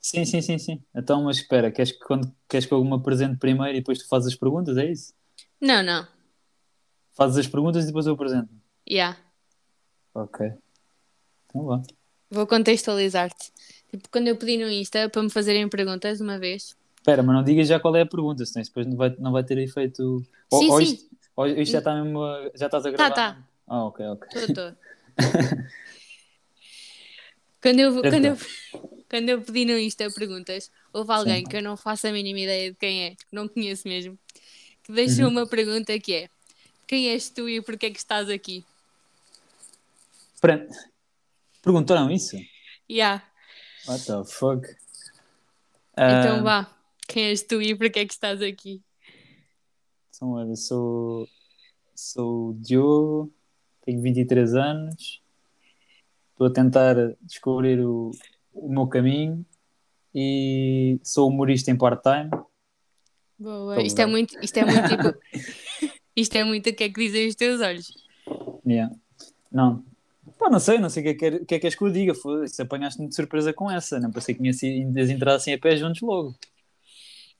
Sim, sim, sim, sim. Então, mas espera, queres que, quando, queres que eu me apresente primeiro e depois tu fazes as perguntas, é isso? Não, não. Fazes as perguntas e depois eu apresento. Yeah. Ok. Então vá. Vou contextualizar-te. Tipo, quando eu pedi no Insta para me fazerem perguntas uma vez. Espera, mas não digas já qual é a pergunta, senão isso depois não vai, não vai ter efeito. Ou, Sim, ou sim. isto, ou isto já está mesmo. a- Já estás a Tá, gravar? tá. Ah, ok, ok. Tô, tô. quando, eu, Deve quando, eu, quando eu pedi no Insta perguntas, houve alguém Sim. que eu não faço a mínima ideia de quem é, que não conheço mesmo, que deixou Uhum. uma pergunta que é: Quem és tu e porquê é que estás aqui? Perguntaram isso? Yeah. What the fuck? Então Ah, vá. Quem és tu e porquê é que estás aqui? Então, olha, sou, sou o Diogo, tenho 23 anos, estou a tentar descobrir o, o meu caminho e sou humorista em part-time. Boa. Isto é muito, isto é muito tipo. isto é muito o que é que dizem os teus olhos. Yeah. Não, pá, não sei, não sei o que é que, é- que, é que és que eu diga. Foda-se, apanhaste-me de surpresa com essa, não pensei que tinha sido ias entrar assim a pé juntos logo.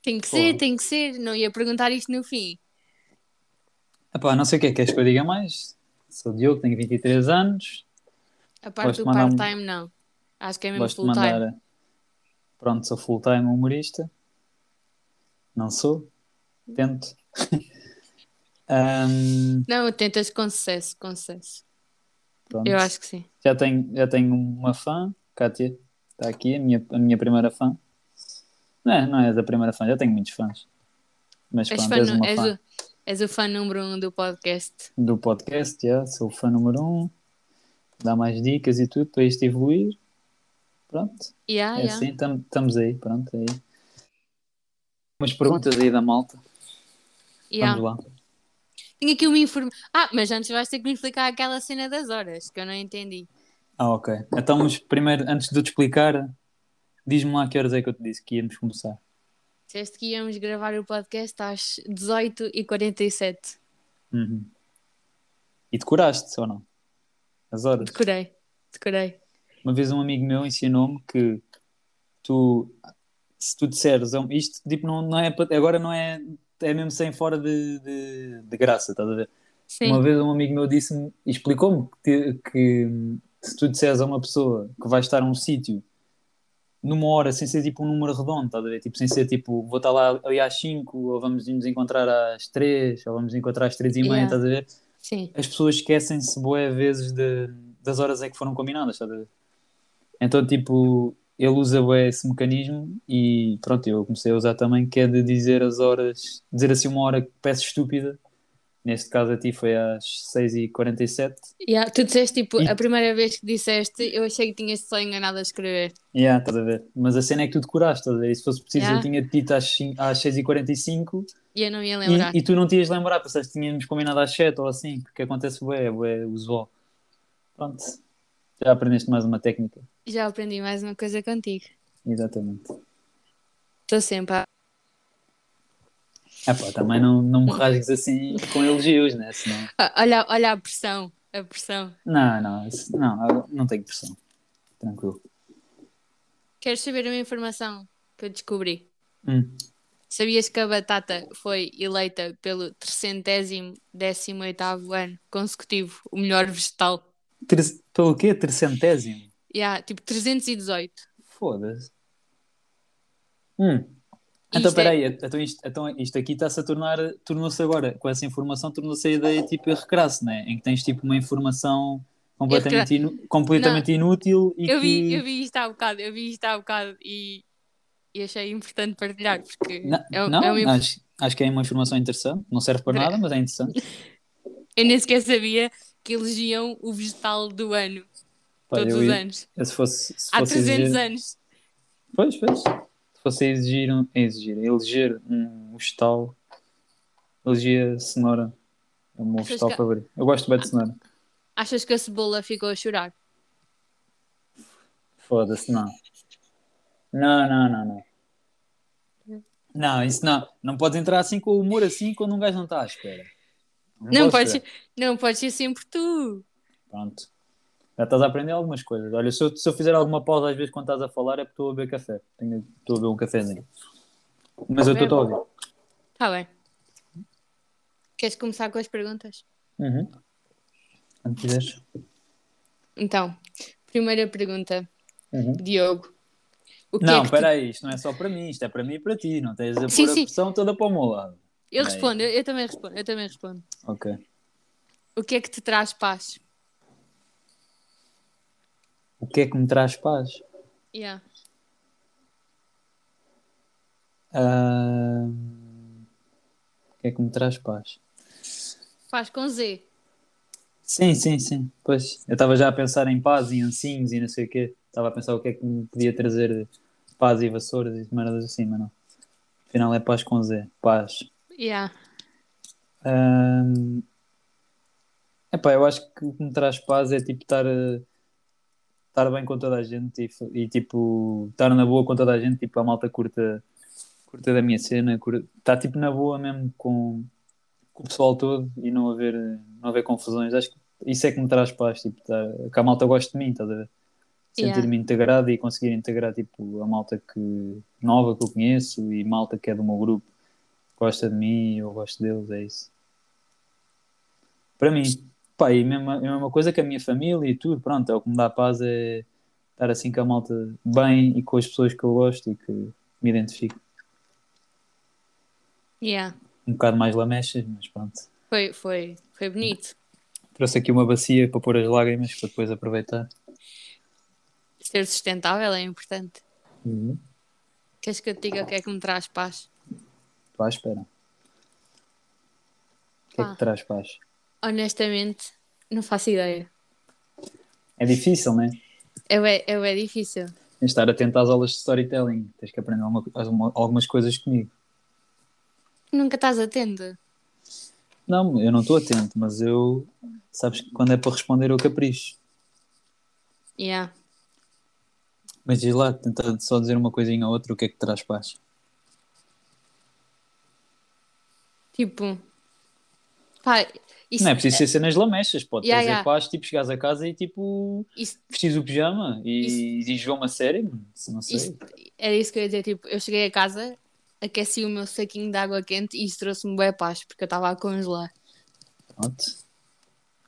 Tem que Pô. ser, tem que ser. Não ia perguntar isto no fim. Epá, não sei o que é que queres que eu diga mais. Sou Diogo, tenho 23 anos, A parte do part-time, não. Acho que é mesmo gosto de full-time. mandar. Pronto, sou full-time humorista. Não sou, tento. Ahm, Não, tentas com sucesso, com sucesso. pronto. Eu acho que sim. Já tenho, já tenho uma fã, Kátia, está aqui, a minha, a minha primeira fã. Não é, não és a primeira fã, já tenho muitos fãs. Mas És, pronto, fã és és fã o, és o fã número um do podcast. do podcast, já, sou o fã número um. Dá mais dicas e tudo para isto evoluir. Pronto, Yeah, é yeah. assim, estamos aí, pronto, aí. Umas perguntas aí da malta, Yeah. vamos lá. Tinha aqui uma informação. Ah, mas antes vais ter que me explicar aquela cena das horas, que eu não entendi. Ah, ok. Então, mas primeiro, antes de eu te explicar, diz-me lá que horas é que eu te disse que íamos começar. Disseste que íamos gravar o podcast às 18h47. Uhum. E decoraste ou não? As horas. Decorei, decorei. Uma vez um amigo meu ensinou-me que tu, se tu disseres, é isto tipo, não, não é, agora não é, é mesmo sem fora de, de, de graça, estás a ver? Sim. Uma vez um amigo meu disse-me, explicou-me que, que se tu disseres a uma pessoa que vai estar a um sítio numa hora sem ser tipo um número redondo, estás a ver? Tipo, sem ser tipo, vou estar lá ali às 5, ou vamos nos encontrar às 3, ou vamos nos encontrar às 3 e meia, Yeah. estás a ver? Sim. as pessoas esquecem-se boé vezes de, das horas em que foram combinadas, estás a ver? Então, tipo, ele usa esse mecanismo e pronto, eu comecei a usar também, que é de dizer as horas, dizer assim uma hora que parece estúpida. Neste caso a ti foi às 6h47. Yeah, tu disseste, tipo, E- a primeira vez que disseste, eu achei que tinhas só enganado a escrever. Yeah, estás a ver? Mas a cena é que tu decoraste, estás a ver? E se fosse preciso, Yeah. eu tinha dito às, às 6h45 E eu não ia lembrar. e, e tu não tinhas lembrar, pensaste que tínhamos combinado às 7 ou assim, porque acontece bué, é bué usual. Pronto, já aprendeste mais uma técnica. Já aprendi mais uma coisa contigo. Exatamente. Estou sempre a... Ah, pá, também não, não me rasgues assim com elogios, né? Senão... Ah, Olha, olha a pressão, a pressão. Não, não, isso- não, não tenho pressão. Tranquilo. Queres saber uma informação que eu descobri? Hum. Sabias que a batata foi eleita pelo 318 ano consecutivo o melhor vegetal? Tre- Pelo quê? Trecentésimo? Yeah, tipo 318. Foda-se. Hum. Então, Isto é- espera aí, então isto, então isto aqui está-se a tornar, tornou-se agora, com essa informação, tornou-se a ideia tipo recrasso, né? Em que tens tipo uma informação completamente, inu- completamente inútil e Eu vi, que... eu vi isto há bocado, eu vi isto há bocado e, e achei importante partilhar porque Não, é, não, é uma- acho, acho que é uma informação interessante, não serve para nada, mas é interessante. eu nem sequer sabia que elegiam o vegetal do ano Pá, todos os ia- anos. Se fosse, se Há fosse 300 exigir- anos. Pois, pois. Se fosse exigir, um, exigir, eleger um vegetal, elegia cenoura. É o meu Achas vegetal que- favorito. Eu gosto bem de cenoura. Achas que a cebola ficou a chorar? Foda-se, não. Não, não, não, não. Não, isso não. Não podes entrar assim com o humor assim quando um gajo não está à espera. Não posso podes, ser. não podes ser sempre tu. Pronto. Já estás a aprender algumas coisas. Olha, se eu, se eu fizer alguma pausa às vezes quando estás a falar é porque estou a beber café. Tenho, estou a beber um cafezinho. Mas eu estou a ouvir. Está bem. Queres começar com as perguntas? Uhum. Quando quiseres. Então, primeira pergunta, Uhum. Diogo. Que Não, é que tu- espera aí, isto não é só para mim, isto é para mim e para ti. Não tens a Sim, sim. pressão toda para o meu lado. Eu Bem. respondo, eu, eu também respondo, eu também respondo. Ok. O que é que te traz paz? O que é que me traz paz? Yeah. Ah, O que é que me traz paz? Paz com Z. Sim, sim, sim. Pois, eu estava já a pensar em paz e ancinhos e não sei o quê. Estava a pensar o que é que me podia trazer paz e vassouras e merdas assim, mas não. Afinal é paz com Z. Paz. Yeah. Ahm, Epá, eu acho que o que me traz paz é tipo estar, eh, estar bem com toda a gente e, e, tipo estar na boa com toda a gente, tipo a malta curta, curta da minha cena, curta, estar tipo na boa mesmo com, com o pessoal todo e não haver, não haver confusões. Acho que isso é que me traz paz, tipo, que a malta goste de mim, estás a ver? Yeah. Sentir-me integrado e conseguir integrar tipo, a malta que, nova que eu conheço e malta que é do meu grupo gosta de mim eu gosto deles, é isso. Para mim, pá, e mesmo, a mesma coisa que a minha família e tudo, pronto, é o que me dá paz é estar assim com a malta bem e com as pessoas que eu gosto e que me identifico. Yeah. Um bocado mais lamechas, mas pronto. Foi, foi, foi bonito. Trouxe aqui uma bacia para pôr as lágrimas para depois aproveitar. Ser sustentável é importante. Uhum. Queres que eu te diga o que é que me traz paz? À espera. O que é que traz paz? Honestamente, não faço ideia. É difícil, né? É, bué- é, bué difícil. Tens de estar atento às aulas de storytelling. Tens que aprender alguma- alguma- algumas coisas comigo. Nunca estás atento. Não, eu não estou atento, mas eu. Sabes que quando é para responder eu capricho. Yeah. Mas diz lá, tenta só dizer uma coisinha ou outra, o que é que traz paz? Tipo, pá, isso, não é preciso ser cenas lamechas, pode Yeah, trazer yeah. paz, tipo, chegares a casa e tipo, isso, o pijama e, e jogar uma série. Se não sei. isso, era isso que eu ia dizer. Tipo, eu cheguei a casa, aqueci o meu saquinho de água quente e isso trouxe-me bué paz, porque eu estava a congelar. Pronto.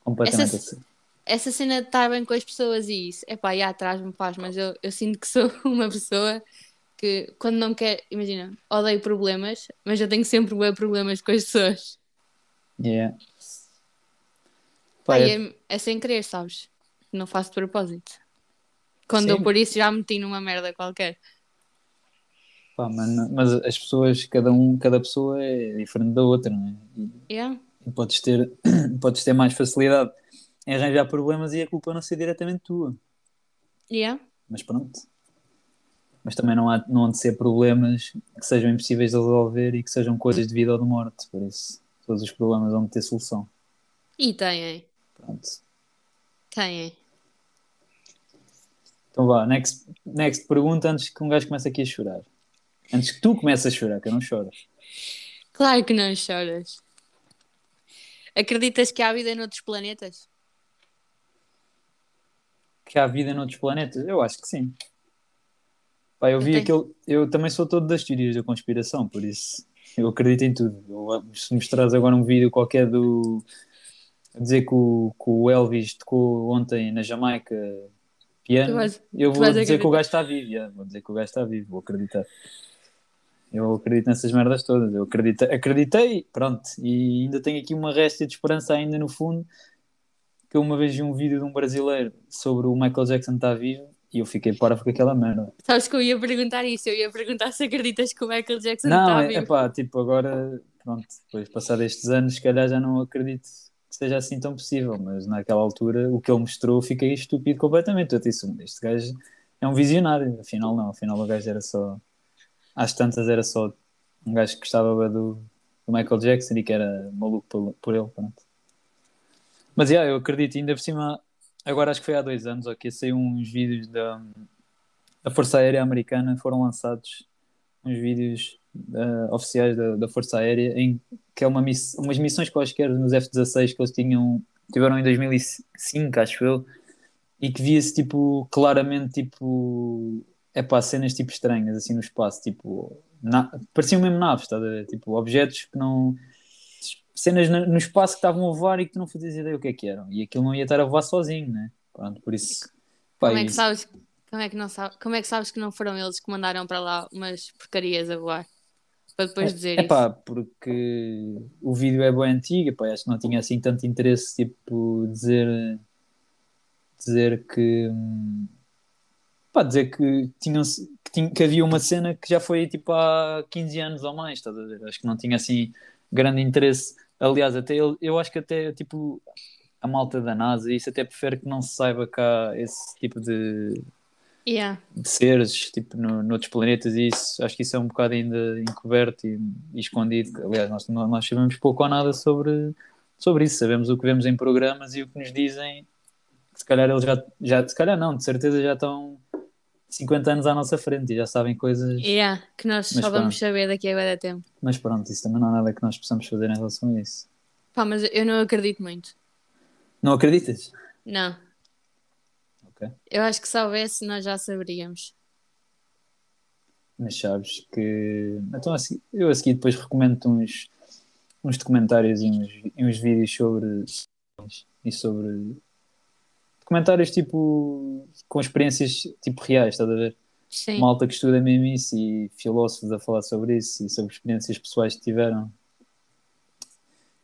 Completamente Essa- assim. Essa cena de estar bem com as pessoas e isso, é pá, já traz-me paz, mas eu, eu sinto que sou uma pessoa que quando não quer, imagina, odeio problemas, mas eu tenho sempre bué problemas com as pessoas. Yeah. Pá, e é- é, sem querer, sabes? Não faço de propósito. Quando Sim. eu por isso já me meti numa merda qualquer. pá, mano, mas as pessoas, cada um, cada pessoa é diferente da outra, não é? E, Yeah. e podes ter, podes ter mais facilidade em arranjar problemas e a culpa não ser diretamente tua. Yeah. Mas pronto. Mas também não há, não há de ser problemas que sejam impossíveis de resolver e que sejam coisas de vida ou de morte. Por isso, todos os problemas vão ter solução. E têm, Pronto. têm. Então vá, next, next pergunta antes que um gajo comece aqui a chorar. Antes que tu comeces a chorar, que eu não choro. Claro que não choras. Acreditas que há vida noutros planetas? Que há vida noutros planetas? Eu acho que sim. Pá, eu vi aquele. Eu também sou todo das teorias da conspiração, por isso eu acredito em tudo. Eu- se mostrares agora um vídeo qualquer do. a dizer que o, que o Elvis tocou ontem na Jamaica piano, vais- eu vou dizer que o acreditar. gajo está vivo. já, vou dizer que o gajo está vivo, vou acreditar. Eu acredito nessas merdas todas. Eu acredito, acreditei, pronto. E ainda tenho aqui uma réstia de esperança ainda no fundo. Que eu uma vez vi um vídeo de um brasileiro sobre o Michael Jackson estar vivo e eu fiquei parvo com aquela merda. Sabes que eu ia perguntar isso, eu ia perguntar se acreditas que o Michael Jackson Não, está é, vivo. é pá, tipo, agora, pronto, depois passado estes anos, se calhar já não acredito que seja assim tão possível, mas naquela altura o que ele mostrou fiquei estúpido completamente. Eu disse, este gajo é um visionário, afinal não, afinal o gajo era só, às tantas era só um gajo que gostava do, do Michael Jackson e que era maluco por, por ele, pronto. Mas, yeah, eu acredito, ainda por cima, agora acho que foi há dois anos, que saiu uns vídeos da, da Força Aérea Americana, foram lançados uns vídeos eh, oficiais da, da Força Aérea, em que é uma miss, umas missões quaisquer nos F-16 que eles tinham, tiveram em 2005, acho eu, e que via-se tipo claramente tipo é pá, cenas tipo estranhas assim no espaço, tipo na... pareciam mesmo naves, ver? Tipo objetos que não cenas no espaço que estavam a voar e que tu não fazias ideia o que é que eram e aquilo não ia estar a voar sozinho, né? Pronto, por isso pá, como é que isso... sabes como é que não sabes como é que sabes que não foram eles que mandaram para lá umas porcarias a voar? Para depois é, dizer é, pá, porque o vídeo é bem antigo, pá, acho que não tinha assim tanto interesse, tipo, dizer dizer que pá, dizer que, tinham, que, tinha, que havia uma cena que já foi tipo há 15 anos ou mais, estás a ver? Acho que não tinha assim grande interesse. Aliás, até eu, eu acho que até tipo a malta da NASA, isso até prefere que não se saiba cá esse tipo de, yeah. de seres, tipo no, noutros planetas, e isso acho que isso é um bocado ainda encoberto e, e escondido. Aliás, nós, nós sabemos pouco ou nada sobre, sobre isso, sabemos o que vemos em programas e o que nos dizem se calhar eles já, já, se calhar não, de certeza já estão 50 anos à nossa frente e já sabem coisas. Yeah, que nós mas só vamos saber daqui a bem tempo. Mas pronto, isso também não há nada que nós possamos fazer em relação a isso. Pá, mas eu não acredito muito. Não acreditas? Não. Ok. Eu acho que se houvesse, nós já saberíamos. Mas sabes que. Então, eu a seguir depois recomendo uns, uns documentários e uns, e uns vídeos sobre. e sobre comentários tipo com experiências tipo reais, estás a ver? Sim. Malta que estuda mesmo isso e filósofos a falar sobre isso e sobre experiências pessoais que tiveram.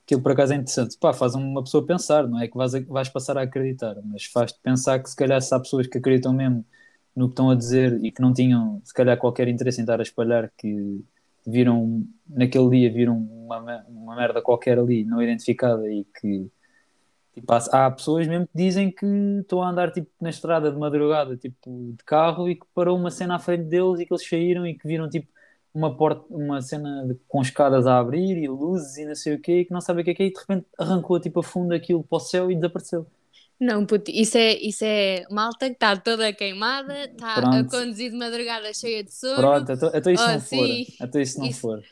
Aquilo por acaso é interessante. Pá, faz uma pessoa pensar, não é que vais, vais passar a acreditar, mas faz-te pensar que se calhar se há pessoas que acreditam mesmo no que estão a dizer e que não tinham se calhar qualquer interesse em estar a espalhar que viram naquele dia viram uma, uma merda qualquer ali não identificada e que Tipo, há, há, pessoas mesmo que dizem que estão a andar tipo, na estrada de madrugada tipo, de carro e que parou uma cena à frente deles e que eles saíram e que viram tipo, uma, porta, uma cena de, com escadas a abrir e luzes e não sei o quê e que não sabe o que é que é e de repente arrancou tipo, a fundo aquilo para o céu e desapareceu. Não, puto, isso é, isso é malta que está toda queimada, está a conduzir de madrugada cheia de sono. Pronto, até, até isso oh, não sim. for. Até isso não isso... for.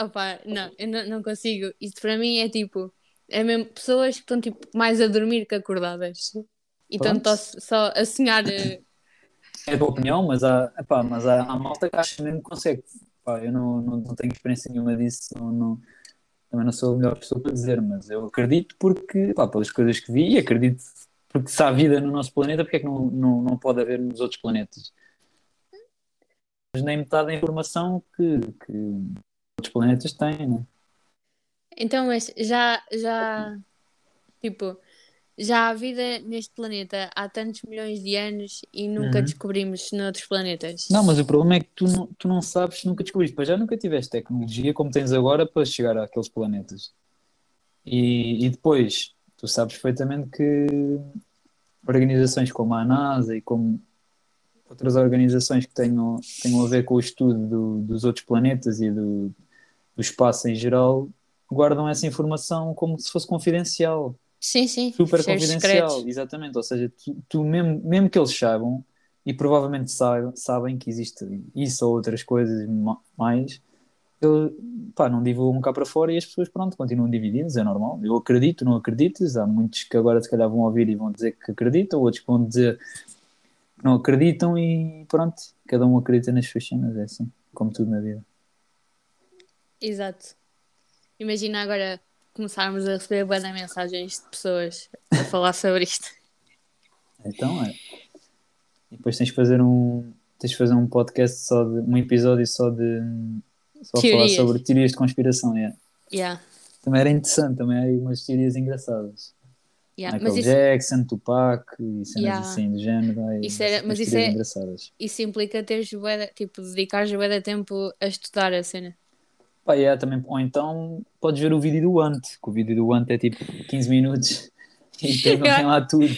Opa, não, eu não, não consigo. Isto para mim é tipo é mesmo pessoas que estão tipo, mais a dormir que acordadas. E estão só a sonhar. Eh, é a tua opinião, mas há, epá, mas há, há malta que acha mesmo que consegue. Epá, eu não, não, não, tenho experiência nenhuma disso, não, não, também não sou a melhor pessoa para dizer, mas eu acredito porque, epá, pelas coisas que vi, e acredito porque se há vida no nosso planeta, porque é que não, não, não pode haver nos outros planetas? Mas nem metade da informação que, que outros planetas têm, não é? Então, mas já, já, tipo, já há vida neste planeta há tantos milhões de anos e nunca uhum. descobrimos noutros planetas. Não, mas o problema é que tu não, tu não sabes, nunca descobriste, pois já nunca tiveste tecnologia como tens agora para chegar àqueles planetas. E, e depois, tu sabes perfeitamente que organizações como a NASA e como outras organizações que tenham, tenham a ver com o estudo do, dos outros planetas e do, do espaço em geral guardam essa informação como se fosse confidencial. Sim, sim. Super confidencial, exatamente. Ou seja, tu, tu, mesmo, mesmo que eles saibam, e provavelmente sabem, sabem que existe isso ou outras coisas mais, ele, pá, não divulgam cá para fora e as pessoas, pronto, continuam divididas, é normal. Eu acredito, não acreditas. Há muitos que agora se calhar vão ouvir e vão dizer que acreditam, outros que vão dizer que não acreditam e pronto, cada um acredita nas suas cenas, é assim, como tudo na vida. Exato. Imagina agora começarmos a receber boas mensagens de pessoas a falar sobre isto. Então é. E depois tens que fazer um. Tens de fazer um podcast só de. um episódio só de. Só teorias. falar sobre teorias de conspiração, é. Yeah. Também era interessante, também há umas teorias engraçadas. Yeah, Michael isso... Jackson, Tupac e cenas yeah. assim do género. Isso era, mas isso é, engraçadas. isso implica teres tipo, dedicares de tempo a estudar a cena. Pá, é, também, ou então podes ver o vídeo do Ant, que o vídeo do Ant é tipo 15 minutos e tem, tem lá tudo.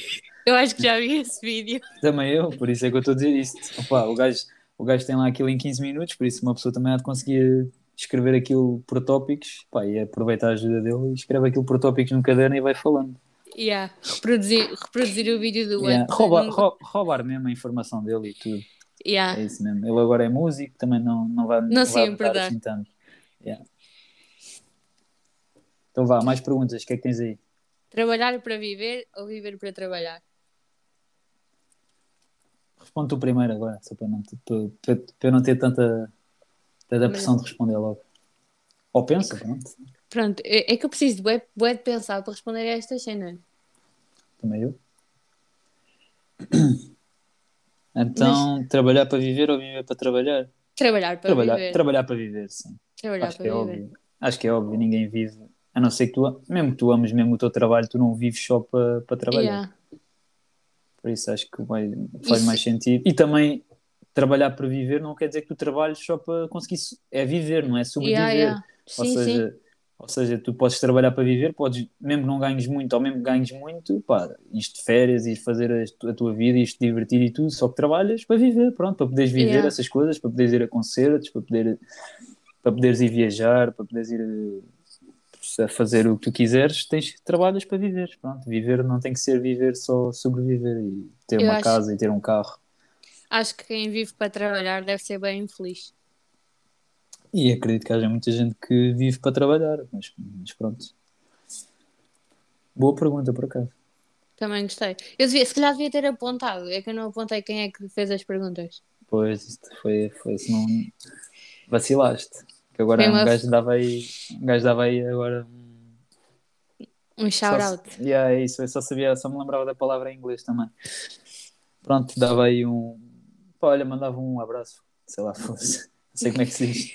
Eu acho que já vi esse vídeo. Também eu, por isso é que eu estou a dizer isto. Opa, o, gajo, o gajo tem lá aquilo em 15 minutos, por isso uma pessoa também há de conseguir escrever aquilo por tópicos pá, e aproveita a ajuda dele e escreve aquilo por tópicos no caderno e vai falando. Yeah. Reproduzir, reproduzir o vídeo do yeah. Ant. Roubar, nunca... roubar mesmo a informação dele e tudo. Yeah. É isso mesmo. Ele agora é músico, também não, não vai, não, não sempre vai assim tanto. Yeah. Então vá, mais perguntas, o que é que tens aí? Trabalhar para viver ou viver para trabalhar? responde tu primeiro agora, só para, não, para, para, para eu não ter tanta, tanta pressão de responder logo. Ou pensa, pronto. Pronto, é é que eu preciso de bué, bué de pensar para responder a esta cena. Também eu. Então, trabalhar para viver ou viver para trabalhar? Trabalhar para trabalhar, viver. trabalhar para viver, sim. Trabalhar Acho que para é viver. óbvio. Acho que é óbvio, ninguém vive. A não ser que tu, mesmo que tu ames mesmo o teu trabalho, tu não vives só para, para trabalhar. Yeah. Por isso acho que vai, faz Isso- mais sentido. E também trabalhar para viver não quer dizer que tu trabalhes só para conseguir. É viver, não é sobreviver. Yeah, yeah. Ou, Sim, sim. seja, ou seja, tu podes trabalhar para viver, podes, mesmo que não ganhes muito ou mesmo que ganhes muito, pá, isto de férias e fazer a, tu- a tua vida e isto divertir e tudo, só que trabalhas para viver, pronto, para poderes viver Yeah. essas coisas, para poderes ir a concertos, para, poder, para poderes ir viajar, para poderes ir eh, a fazer o que tu quiseres, tens trabalhas para viver, pronto, viver não tem que ser viver só sobreviver e ter Eu uma acho- casa e ter um carro. Acho que quem vive para trabalhar deve ser bem infeliz. E acredito que haja muita gente que vive para trabalhar, mas, mas pronto. Boa pergunta, por acaso. Também gostei. Eu devia, se calhar devia ter apontado. É que eu não apontei quem é que fez as perguntas. Pois, isto foi, foi se não vacilaste. Que agora um gajo dava aí, um gajo dava aí agora um shout-out. Yeah, é isso, eu só sabia, só me lembrava da palavra em inglês também. Pronto, dava aí um. Pá, olha, mandava um abraço, sei lá, fosse. Não sei como é que se diz.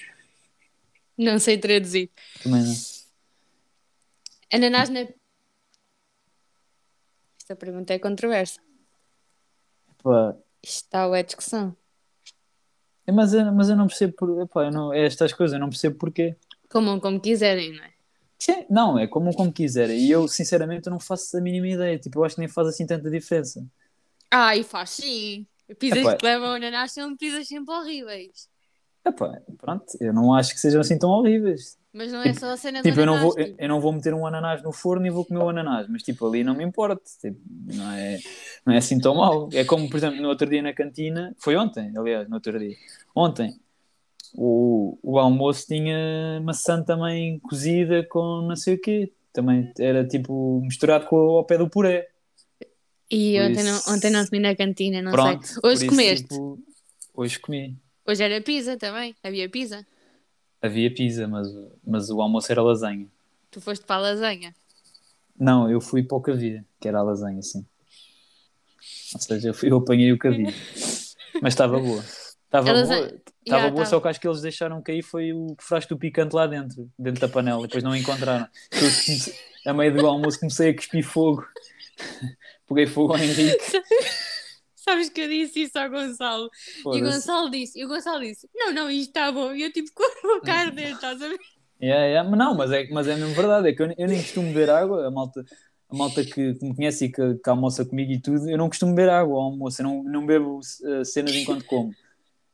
Não sei traduzir. Também não. Ananás na. Esta pergunta é controversa. Pá, Isto está a discussão. É, mas, eu, mas eu não percebo por. Epá, eu não, é estas coisas, eu não percebo porquê. Comam como quiserem, não é? Sim, Não, é como, como quiserem. E eu, sinceramente, eu não faço a mínima ideia. Tipo, eu acho que nem faz assim tanta diferença. Ah, e faz sim. Pizzas Epá. que levam ananás são pizzas sempre horríveis. Epá, pronto, eu não acho que sejam assim tão horríveis. Mas não é só a cena do Tipo, eu não, ananás. vou, tipo. eu não vou meter um ananás no forno e vou comer o ananás, mas tipo, ali não me importa. Tipo, não, é, não é assim tão mau. É como, por exemplo, no outro dia na cantina, foi ontem, aliás, no outro dia. Ontem, o, o almoço tinha maçã também cozida com não sei o quê. Também era tipo misturado com ao pé do puré. E ontem não, isso- ontem não comi na cantina, não Pronto. sei. Hoje isso, comeste. tipo, hoje comi. Hoje era pizza também. Havia pizza. Havia pizza, mas, mas o almoço era lasanha. Tu foste para a lasanha. Não, eu fui para o que havia, que era a lasanha, sim. Ou seja, eu, fui, eu apanhei o que havia. Mas estava boa. Estava boa, estava Yeah, boa tava. só que acho que eles deixaram cair foi o frasco do picante lá dentro, dentro da panela, depois não encontraram. Comecei- a meio do almoço comecei a cuspir fogo. Peguei fogo ao Henrique. Sabes que eu disse isso ao Gonçalo. E o. Gonçalo disse, e o Gonçalo disse, não, não, isto está bom. E eu tipo, com a boca a arder, estás a ver? Yeah, yeah. Não, mas é, mas é mesmo verdade, é que eu, eu nem costumo beber água, a malta, a malta que, que me conhece e que, que almoça comigo e tudo, eu não costumo beber água ao almoço, eu não, não bebo eh, cenas enquanto como.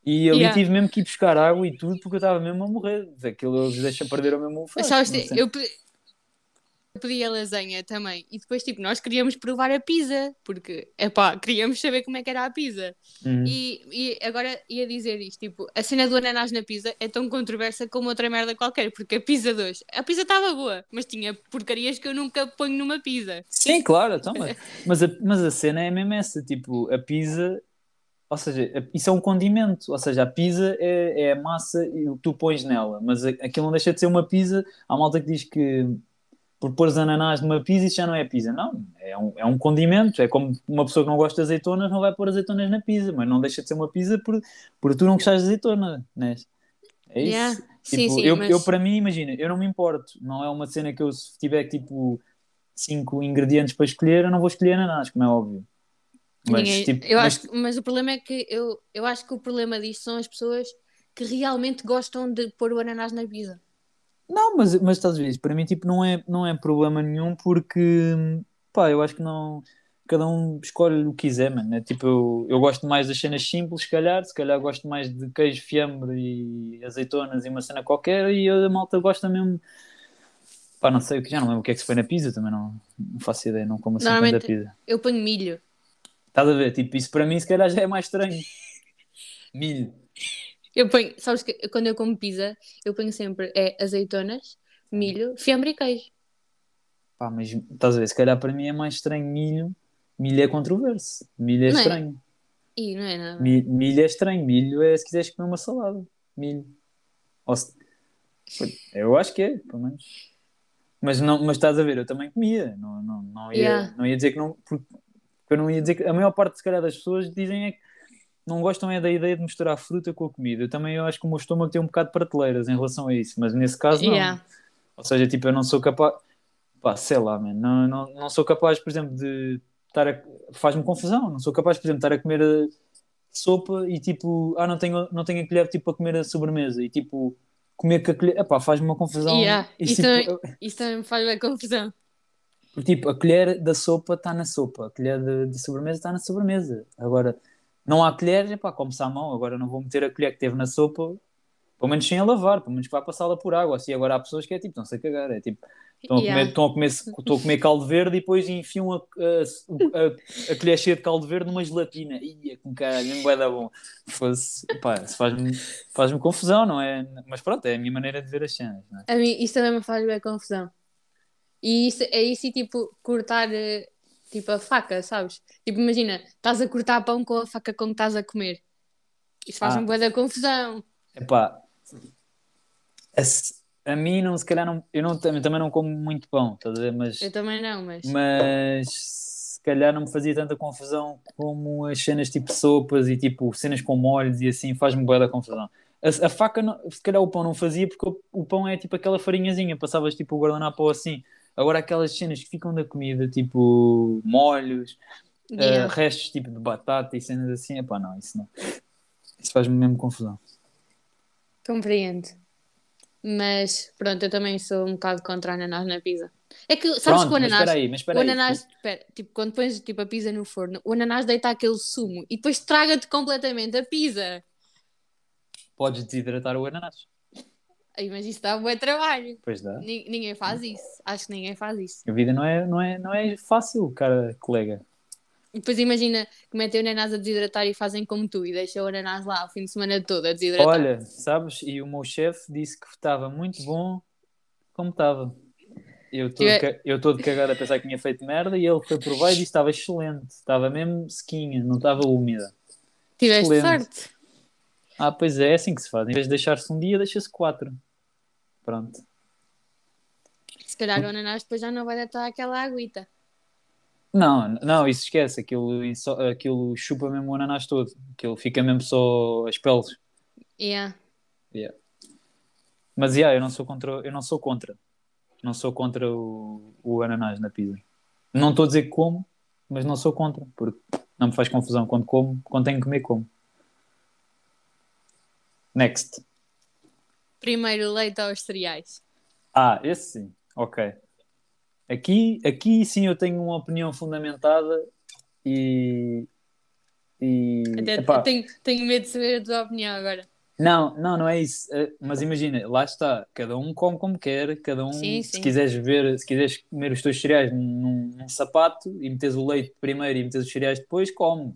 E ali Yeah. tive mesmo que ir buscar água e tudo porque eu estava mesmo a morrer. Aquilo eles deixam perder o mesmo frasco. sabes, eu pedi, eu pedi a lasanha também. E depois, tipo, nós queríamos provar a pizza. Porque, epá, queríamos saber como é que era a pizza. Uhum. E, e agora ia dizer isto, tipo, a cena do ananás na pizza é tão controversa como outra merda qualquer. Porque a pizza 2, a pizza estava boa, mas tinha porcarias que eu nunca ponho numa pizza. Sim, claro, então, mas, mas, a, mas a cena é mesmo essa, tipo, a pizza, ou seja, isso é um condimento, ou seja, a pizza é, é a massa e o que tu pões nela, mas aquilo não deixa de ser uma pizza. Há malta que diz que por pôr ananás numa pizza isso já não é pizza. Não, é um, é um condimento, é como uma pessoa que não gosta de azeitonas não vai pôr azeitonas na pizza, mas não deixa de ser uma pizza por, por tu não gostares de azeitona, né? É isso. Yeah. Tipo, Sim, sim, eu, mas- eu, para mim, imagina, eu não me importo. Não é uma cena que eu, se tiver tipo cinco ingredientes para escolher, eu não vou escolher ananás, como é óbvio. Mas, Ninguém- tipo, eu mas- acho, mas o problema é que eu, eu acho que o problema disto são as pessoas que realmente gostam de pôr o ananás na pizza. Não, mas, mas estás a ver, para mim tipo, não, é, não é problema nenhum porque pá, eu acho que não. Cada um escolhe o que quiser, mano. É, tipo, eu, eu gosto mais das cenas simples, se calhar, se calhar gosto mais de queijo, fiambre e azeitonas e uma cena qualquer, e a malta gosta mesmo. Pá, não sei o que já não lembro o que é que se foi na pizza, também não, não faço ideia, não como assim Normalmente- pizza. Eu ponho milho. Estás a ver? Tipo, isso para mim se calhar já é mais estranho. Milho. Eu ponho, sabes que quando eu como pizza, eu ponho sempre é, azeitonas, milho, fiambre e queijo. Pá, mas estás a ver? Se calhar para mim é mais estranho milho. Milho é controverso. Milho é Não é? estranho. E não é nada. Mi- Milho é estranho. Milho é se quiseres comer uma salada. Milho. Se- Eu acho que é, pelo menos. Mas, não, mas estás a ver, eu também comia. Não, não, não, ia, Yeah. não ia dizer que não. Porque eu não ia dizer que. A maior parte, se calhar, das pessoas dizem é que não gostam é da ideia de misturar fruta com a comida. Eu também eu acho que o meu estômago tem um bocado de prateleiras em relação a isso. Mas nesse caso, não. Yeah. Ou seja, tipo, eu não sou capaz. Pá, sei lá, man. Não, não, não sou capaz, por exemplo, de estar a. Faz-me confusão. Não sou capaz, por exemplo, de estar a comer a sopa e tipo, ah, não tenho, não tenho a colher tipo, a comer a sobremesa. E tipo, comer com a colher. Epá, faz-me uma confusão. Yeah, E, isso tipo, também- Isso também me faz bem confusão. porque, tipo, a colher da sopa está na sopa, a colher de, de sobremesa está na sobremesa. Agora, não há colher, epá, come-se à mão. Agora não vou meter a colher que teve na sopa, pelo menos sem a lavar, pelo menos que vá passá-la por água. Assim, agora há pessoas que é tipo, estão-se a cagar, é tipo, estão a, Yeah. comer, estão, a comer, estão a comer caldo verde e depois enfiam a, a, a, a colher cheia de caldo verde numa gelatina. Ia, com caralho, nem vai dar bom. Fosse, pá, faz-me faz confusão, não é? Mas pronto, é a minha maneira de ver as cenas, não é? A mim isso também me faz bem confusão. E isso, é isso e tipo cortar eh, tipo a faca, sabes? Tipo, imagina, estás a cortar pão com a faca com que estás a comer. Isso faz-me Ah. bué da confusão. Epá, a, a mim não, se calhar não, eu não, também, também não como muito pão, estás a ver? Mas, Eu também não, mas. mas se calhar não me fazia tanta confusão como as cenas tipo sopas e tipo cenas com molhos e assim, faz-me bué da confusão. A, a faca, não- se calhar o pão não fazia porque o, o pão é tipo aquela farinhazinha, passavas tipo o guardanapo assim. Agora aquelas cenas que ficam da comida, tipo molhos, eh, Yeah. restos tipo de batata e cenas assim, epá, não, isso não. Isso faz-me mesmo confusão. Compreendo. Mas pronto, eu também sou um bocado contra ananás na pizza. É que, sabes Pronto, que o mas ananás. espera aí, mas espera o ananás, espera, tipo, quando pões tipo, a pizza no forno, o ananás deita aquele sumo e depois traga-te completamente a pizza. Podes desidratar o ananás. Aí, mas isso dá um bom trabalho. Pois dá. Ni- ninguém faz isso. Acho que ninguém faz isso. A vida não é, não é, não é fácil, cara, colega. E depois imagina que metem o ananás a desidratar e fazem como tu e deixam o ananás lá o fim de semana todo a desidratar. Olha, sabes, e o meu chefe disse que estava muito bom como estava. Eu ca- eu todo cagado a pensar que tinha feito merda e ele foi provar e disse que estava excelente. Estava mesmo sequinha, não estava úmida. Tiveste excelente. sorte. Ah, pois é, é assim que se faz. Em vez de deixar-se um dia, deixa-se quatro. Pronto. Se calhar o ananás depois já não vai deitar aquela aguita. Não, não, isso esquece. Aquilo, aquilo chupa mesmo o ananás todo. Aquilo fica mesmo só as peles. Yeah. Mas yeah, eu não sou contra, eu não sou contra. Não sou contra o, o ananás na pizza. Não estou a dizer que como, mas não sou contra, porque não me faz confusão quando como, quando tenho que comer como. Next. Primeiro leite aos cereais. Ah, esse sim. Ok. Aqui, aqui sim eu tenho uma opinião fundamentada e. e Até epá, tenho, tenho medo de saber a tua opinião agora. Não, não, não é isso. Eh, Mas imagina, lá está, cada um come como quer, cada um, Sim, se sim. quiseres ver, se quiseres comer os teus cereais num, num sapato e metes o leite primeiro e metes os cereais depois, come.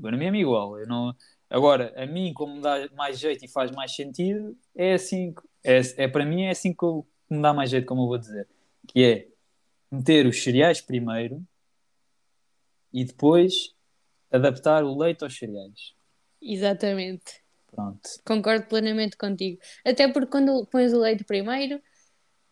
Para mim é igual. Eu não... Agora, a mim, como me dá mais jeito e faz mais sentido, é assim, é, é para mim é assim que, eu- que me dá mais jeito, como eu vou dizer, que é meter os cereais primeiro e depois adaptar o leite aos cereais. Exatamente. Pronto. Concordo plenamente contigo. Até porque quando pões o leite primeiro,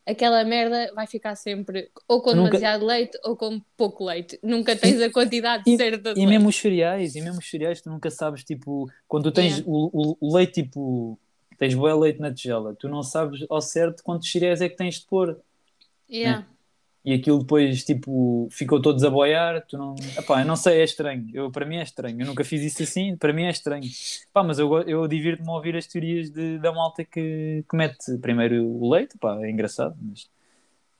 aquela merda vai ficar sempre ou com nunca- demasiado leite ou com pouco leite. Nunca tens a quantidade E- certa de E leite. mesmo os cereais, e mesmo os cereais, tu nunca sabes, tipo, quando tu tens Yeah. o, o, o leite, tipo, tens boa leite na tigela, tu não sabes ao certo quantos cereais é que tens de pôr. Yeah. E aquilo depois, tipo, ficou todos a boiar, tu não... Epá, eu não sei, é estranho. Eu, para mim é estranho. Eu nunca fiz isso assim, para mim é estranho. Pá, mas eu, eu divirto-me a ouvir as teorias de, da malta que, que mete primeiro o leite, pá, é engraçado, mas,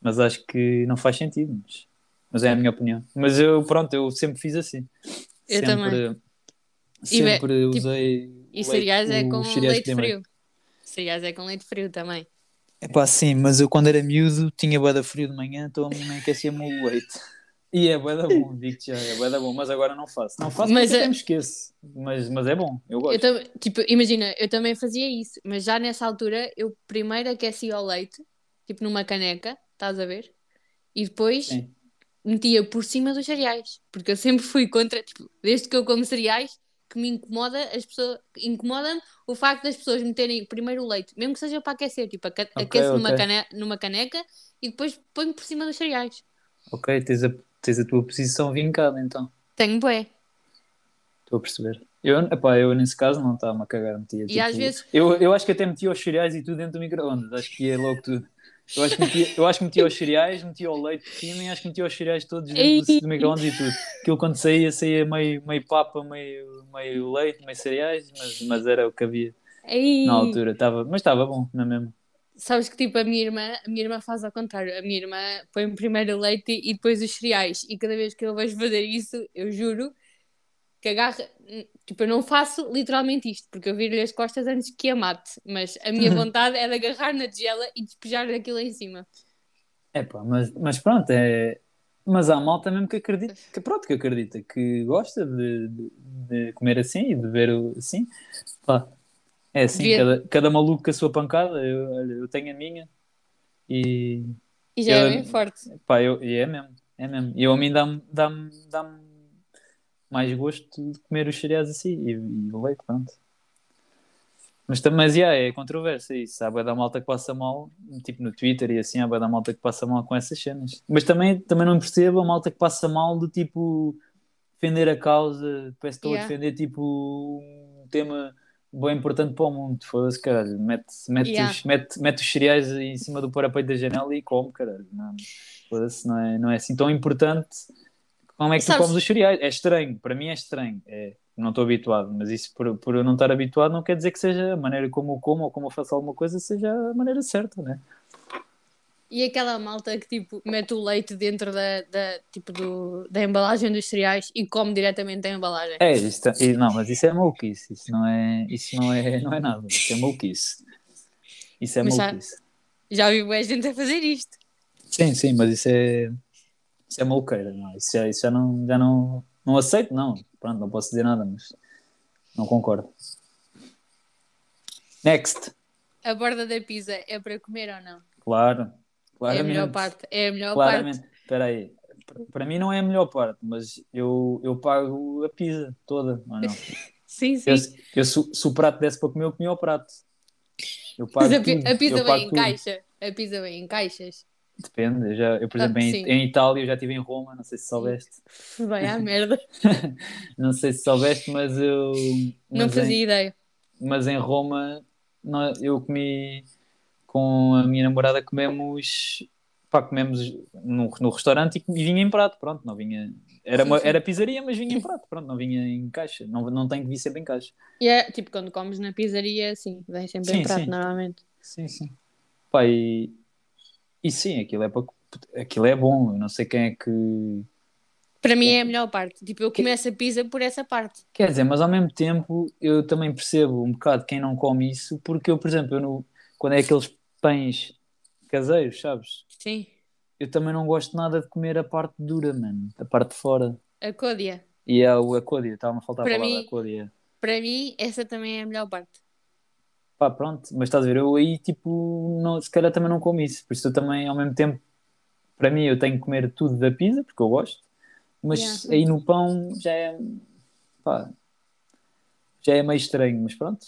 mas acho que não faz sentido, mas, mas é a minha opinião. Mas eu, pronto, eu sempre fiz assim. Eu sempre, também. E Sempre tipo, usei. E leite- cereais é com leite frio. Cereais é com leite frio também. Epá, sim, mas eu quando era miúdo tinha bué da frio de manhã, então a minha mãe aquecia-me o leite. E é bué da bom, digo já, é bué da bom, mas agora não faço. Não faço Mas é- me esqueço, mas, mas é bom, eu gosto. Eu tam- tipo, imagina, eu também fazia isso, mas já nessa altura eu primeiro aquecia o leite, tipo numa caneca, estás a ver? E depois Sim. metia por cima dos cereais, porque eu sempre fui contra, tipo, desde que eu como cereais, que me incomoda as pessoas incomoda-me o facto das pessoas meterem primeiro o leite, mesmo que seja para aquecer, tipo, aque- Ok, aqueço numa, ok. cane- numa caneca e depois ponho por cima dos cereais. Ok, tens a, tens a tua posição vincada então. Tenho bué. Estou a perceber. Eu, epá, eu nesse caso não estava-me a cagar, metia. E às vezes- Eu, eu acho que até metia os cereais e tudo dentro do micro-ondas. Acho que ia logo tudo. Eu acho, que metia, eu acho que metia os cereais, metia o leite por cima e acho que metia os cereais todos dentro do, do micro-ondas e tudo. Aquilo quando saía, saía meio, meio papa, meio, meio leite, meio cereais, mas, mas era o que havia Ei, na altura. Tava, mas estava bom, não é mesmo? Sabes que tipo a minha irmã, a minha irmã faz ao contrário. A minha irmã põe primeiro o leite e depois os cereais. E cada vez que eu vejo fazer isso, eu juro que agarra. Tipo, eu não faço literalmente isto, porque eu viro-lhe as costas antes que a mate. Mas a minha vontade é de agarrar na tigela e despejar aquilo em cima. Epá, mas, mas pronto, é. Mas há malta mesmo que acredita, que pronto, que acredita, que gosta de, de, de comer assim e de o- assim. Pá, é assim, Devia- cada, cada maluco com a sua pancada, eu, eu tenho a minha e E já é Eu- bem forte. pá, eu, e é mesmo, é mesmo. E eu a mim dá-me dá dá mais gosto de comer os cereais assim e, e o leite, pronto. Mas, tam- mas yeah, é controvérsia isso. Há bué da malta que passa mal, tipo no Twitter e assim, há bué da malta que passa mal com essas cenas. Mas também, também não percebo a malta que passa mal do tipo defender a causa, parece que estou Yeah. a defender tipo um tema bem importante para o mundo. Foda-se, caralho. Mete, mete, Yeah. os, mete, mete os cereais em cima do parapeito da janela e come, caralho. Foda-se, não, é, não é assim tão importante. Como é que tu Sabes- comes os cereais? É estranho, para mim é estranho. É, não estou habituado, mas isso por, por eu não estar habituado não quer dizer que seja a maneira como eu como ou como eu faço alguma coisa seja a maneira certa, né? E aquela malta que tipo mete o leite dentro da, da, tipo, do, da embalagem dos cereais e come diretamente a embalagem. É, não, mas isso é maluquice, isso não é, isso não é, não é nada, isso é maluquice. Isso é Mas já- maluquice. Já vi boa gente a fazer isto. Sim, sim, mas isso é, isso é maluqueira, não, é? isso, já, isso já, não, já não, não aceito, não. Pronto, não posso dizer nada, mas não concordo. Next, A borda da pizza é para comer ou não? claro, É a melhor parte. É a melhor Claramente. parte. Espera aí. Para- mim não é a melhor parte, mas eu, eu pago a pizza toda, ou não? Sim, sim. Eu, eu, se, se o prato desse para comer, eu comia o prato. Eu pago Mas a, tudo, a pizza eu vem em tudo. caixa. A pizza vem em caixas. Depende. Eu, já, eu por Ah, exemplo, em, em Itália, eu já estive em Roma, não sei se soubeste. Vai à merda. Não sei se soubeste, mas eu. Não mas fazia em, ideia. mas em Roma, nó- eu comi com a minha namorada, comemos. Pá, comemos no, no restaurante e, e vinha em prato, pronto, não vinha. Era, uma, era pizzaria, mas vinha em prato, pronto, não vinha em caixa. Não, não tem que vir sempre em caixa. E é tipo quando comes na pizzaria, sim, vem sempre Sim, em prato sim. normalmente. Sim, sim. Pá, e, e sim, aquilo é, para, aquilo é bom. Eu não sei quem é que. Para mim é a melhor parte. Tipo, eu começo a pizza por essa parte. Quer dizer, mas ao mesmo tempo eu também percebo um bocado quem não come isso, porque eu, por exemplo, eu no- quando é aqueles pães caseiros, sabes? Sim. Eu também não gosto nada de comer a parte dura, mano, a parte de fora. A côdea. E é o- a côdea, estava-me a faltar a Para palavra, mim- a côdea. Para mim, essa também é a melhor parte. Pá, pronto, mas estás a ver, eu aí tipo, não, se calhar também não como isso, por isso eu também, ao mesmo tempo, para mim eu tenho que comer tudo da pizza, porque eu gosto, mas Yeah. aí no pão já é, pá, já é meio estranho, mas pronto,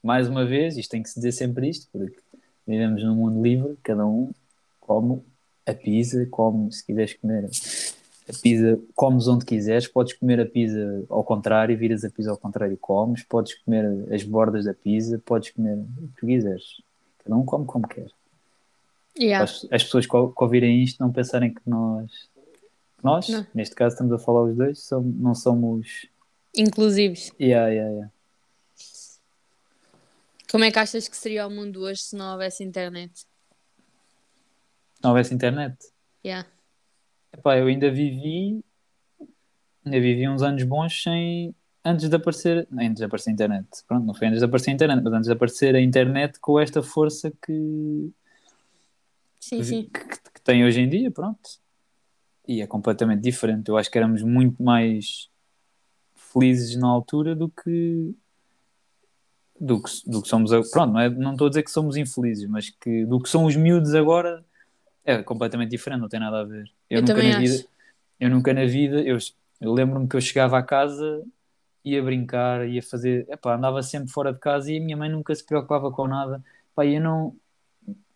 mais uma vez, isto tem que se dizer sempre isto, porque vivemos num mundo livre, cada um come a pizza, come, se quiseres comer a pizza, comes onde quiseres, podes comer a pizza ao contrário, viras a pizza ao contrário e comes, podes comer as bordas da pizza, podes comer o que quiseres. Cada um come como quer. Yeah. As, as pessoas que, que ouvirem isto não pensarem que nós, nós Não. neste caso estamos a falar os dois, não somos. Inclusivos. Yeah, yeah, yeah. Como é que achas que seria o mundo hoje se não houvesse internet? Se não houvesse internet. Yeah. Epá, eu ainda vivi, ainda vivi uns anos bons sem, antes de aparecer, não, antes de aparecer a internet, pronto, não foi antes de aparecer a internet, mas antes de aparecer a internet com esta força que, Sim, sim. que, que- que tem hoje em dia, pronto. E é completamente diferente. Eu acho que éramos muito mais felizes na altura do que do que, do que somos. Pronto, não, é, não estou a dizer que somos infelizes, mas que do que são os miúdos agora é completamente diferente, não tem nada a ver. Eu nunca também na vida, acho. eu nunca na vida, eu, eu lembro-me que eu chegava à casa ia brincar, ia fazer, epá, andava sempre fora de casa e a minha mãe nunca se preocupava com nada. Pá, eu não,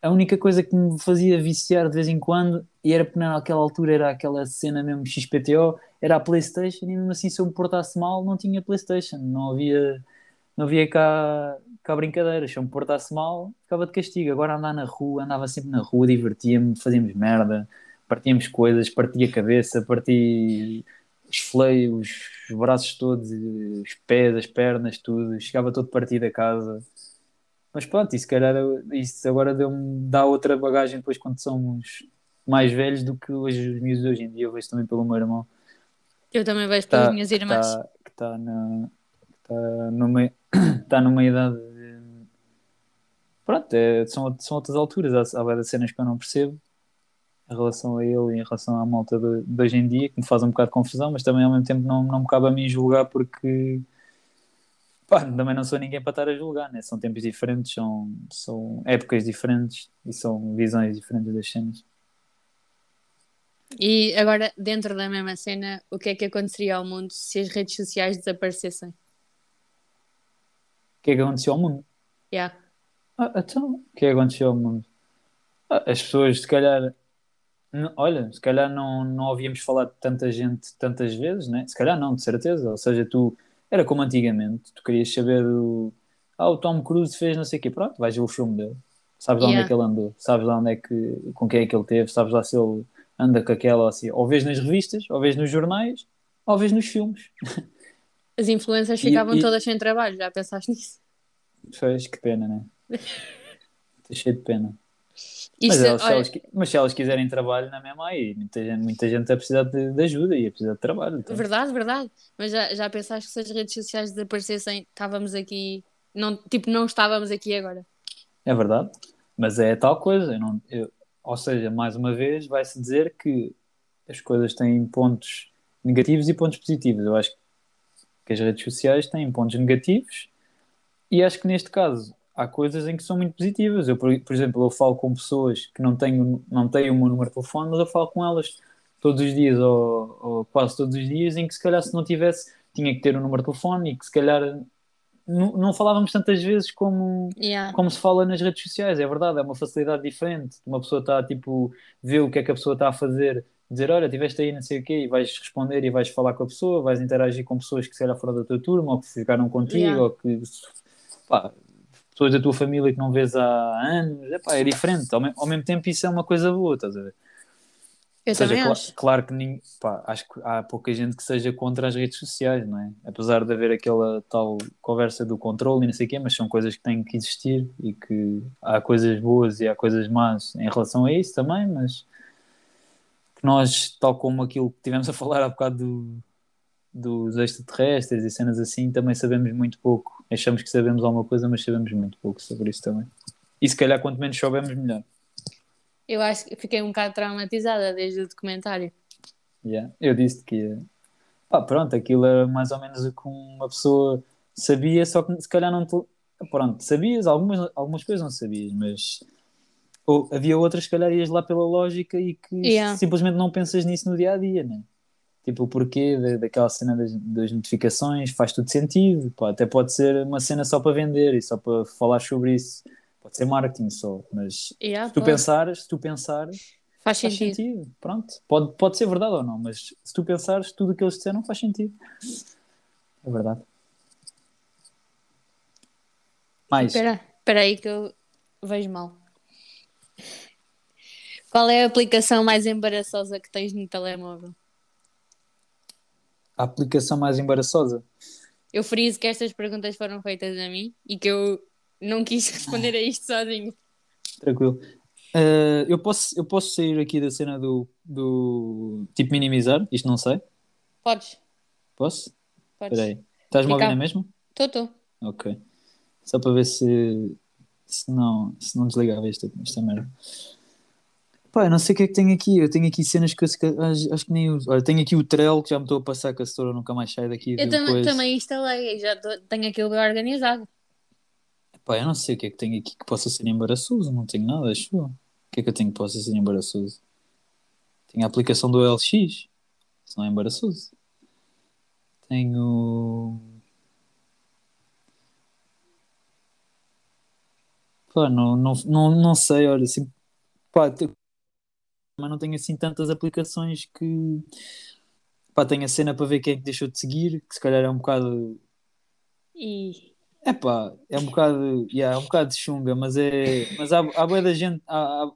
a única coisa que me fazia viciar de vez em quando, e era porque naquela altura era aquela cena mesmo XPTO, era a Playstation, e mesmo assim se eu me portasse mal não tinha Playstation, não havia, não havia cá, cá brincadeiras, se eu me portasse mal ficava de castigo, agora andar na rua, andava sempre na rua, divertia-me, fazíamos merda, partíamos coisas, partia a cabeça, partia esfolei os braços todos, os pés, as pernas, tudo, chegava todo partido a casa. Mas pronto, isso, calhar, isso agora deu-me, dá outra bagagem depois quando somos mais velhos do que hoje os miúdos de hoje em dia. Eu vejo também pelo meu irmão. Eu também vejo pelas Tá- minhas irmãs. Que está na, que tá numa, tá numa idade. de- Pronto, é- são, são outras alturas. Há várias cenas que eu não percebo em relação a ele e em relação à malta de, de hoje em dia, que me faz um bocado de confusão, mas também ao mesmo tempo não, não me cabe a mim julgar porque pá, também não sou ninguém para estar a julgar, né? São tempos diferentes, são, são épocas diferentes e são visões diferentes das cenas. E agora, dentro da mesma cena, o que é que aconteceria ao mundo se as redes sociais desaparecessem? O que é que aconteceu ao mundo? Yeah. Ah, então, o que é que aconteceu ao mundo? Ah, as pessoas, se calhar, não- olha, se calhar não, não ouvíamos falar de tanta gente tantas vezes, né? Se calhar não, de certeza. Ou seja, tu, era como antigamente, tu querias saber o, ah, o Tom Cruise fez não sei o quê, pronto, vais ver o filme dele. Sabes lá onde é Yeah. que ele andou, sabes lá onde é que, com quem é que ele teve, sabes lá se ele anda com aquela ou assim. Ou vês nas revistas, ou vês nos jornais, ou vês nos filmes. As influências E- ficavam e- todas sem trabalho, já pensaste nisso? Fez, que pena, né? Estou cheio de pena. Isto, Mas, elas, se olha, elas, qui- mas se elas quiserem trabalho na mesma aí, muita gente, muita gente a precisar de, de ajuda e a precisar de trabalho. então. verdade, verdade. Mas já, já pensaste que se as redes sociais desaparecessem, estávamos aqui, não, tipo, não estávamos aqui agora. É verdade. Mas é tal coisa. Não, eu- ou seja, mais uma vez, vai-se dizer que as coisas têm pontos negativos e pontos positivos. Eu acho que as redes sociais têm pontos negativos e acho que neste caso há coisas em que são muito positivas. Eu, por, por exemplo, eu falo com pessoas que não têm, não têm o meu número de telefone, mas eu falo com elas todos os dias ou, ou quase todos os dias em que se calhar se não tivesse tinha que ter o número de telefone e que se calhar não, não falávamos tantas vezes como, Yeah. como se fala nas redes sociais, é verdade, é uma facilidade diferente. Uma pessoa está tipo, vê o que é que a pessoa está a fazer, dizer, olha, estiveste aí não sei o quê, e vais responder e vais falar com a pessoa, vais interagir com pessoas que se calhar foram da tua turma, ou que ficaram contigo, Yeah. ou que pá, pessoas da tua família que não vês há anos, Epá, é diferente. Ao, me- ao mesmo tempo, isso é uma coisa boa, estás a ver? Eu Ou seja, cla- acho. claro que nin- pá, acho que há pouca gente que seja contra as redes sociais, não é? Apesar de haver aquela tal conversa do controle e não sei o quê, mas são coisas que têm que existir e que há coisas boas e há coisas más em relação a isso também, mas nós, tal como aquilo que tivemos a falar há bocado do- dos extraterrestres e cenas assim, também sabemos muito pouco. Achamos que sabemos alguma coisa, mas sabemos muito pouco sobre isso também. E se calhar quanto menos soubermos, melhor. Eu acho que fiquei um bocado traumatizada desde o documentário. Yeah. Eu disse que. Pá, pronto, aquilo era mais ou menos o que uma pessoa sabia, só que se calhar não te. Pronto, sabias, algumas, algumas coisas não sabias, mas ou, havia outras, se calhar ias lá pela lógica e que Yeah. simplesmente não pensas nisso no dia a dia, né? Tipo, o porquê da- daquela cena das, das notificações faz tudo sentido. Pá, até pode ser uma cena só para vender e só para falar sobre isso. Pode ser marketing só, mas Yeah, se tu pode. pensares, se tu pensares, Faz faz sentido. sentido. Pronto. Pode, pode ser verdade ou não, mas se tu pensares, tudo o que eles disseram faz sentido. É verdade. Mais. Espera, espera aí que eu vejo mal. Qual é a aplicação mais embaraçosa que tens no telemóvel? A aplicação mais embaraçosa. Eu friso que estas perguntas foram feitas a mim e que eu não quis responder a isto sozinho. Tranquilo. Eh, eu, posso, eu posso sair aqui da cena do, do tipo minimizar? Isto não sei. Podes, Posso? podes. Espera aí. Estás-me a ouvir na mesma? Tô, tô. Ok. Só para ver se, se, não, se não desligava esta, esta merda. Pá, eu não sei o que é que tenho aqui. Eu tenho aqui cenas que eu se acho, acho que nem uso. Olha, tenho aqui o Trello que já me estou a passar que a setora nunca mais sai daqui. Eu também, depois. também instalei já tô- tenho aquilo bem organizado. Pá, eu não sei o que é que tenho aqui que possa ser embaraçoso. Não tenho nada, acho eu. O que é que eu tenho que possa ser embaraçoso? Tenho a aplicação do LX. Isso não é embaraçoso. Tenho. Pá, não, não, não, não sei, olha, assim, pá, mas não tenho assim tantas aplicações que pá, tenho a cena para ver quem é que deixou de seguir, que se calhar é um bocado E é pá, é um bocado, yeah, é um bocado de chunga, mas é, mas há, há bué da gente, há, há-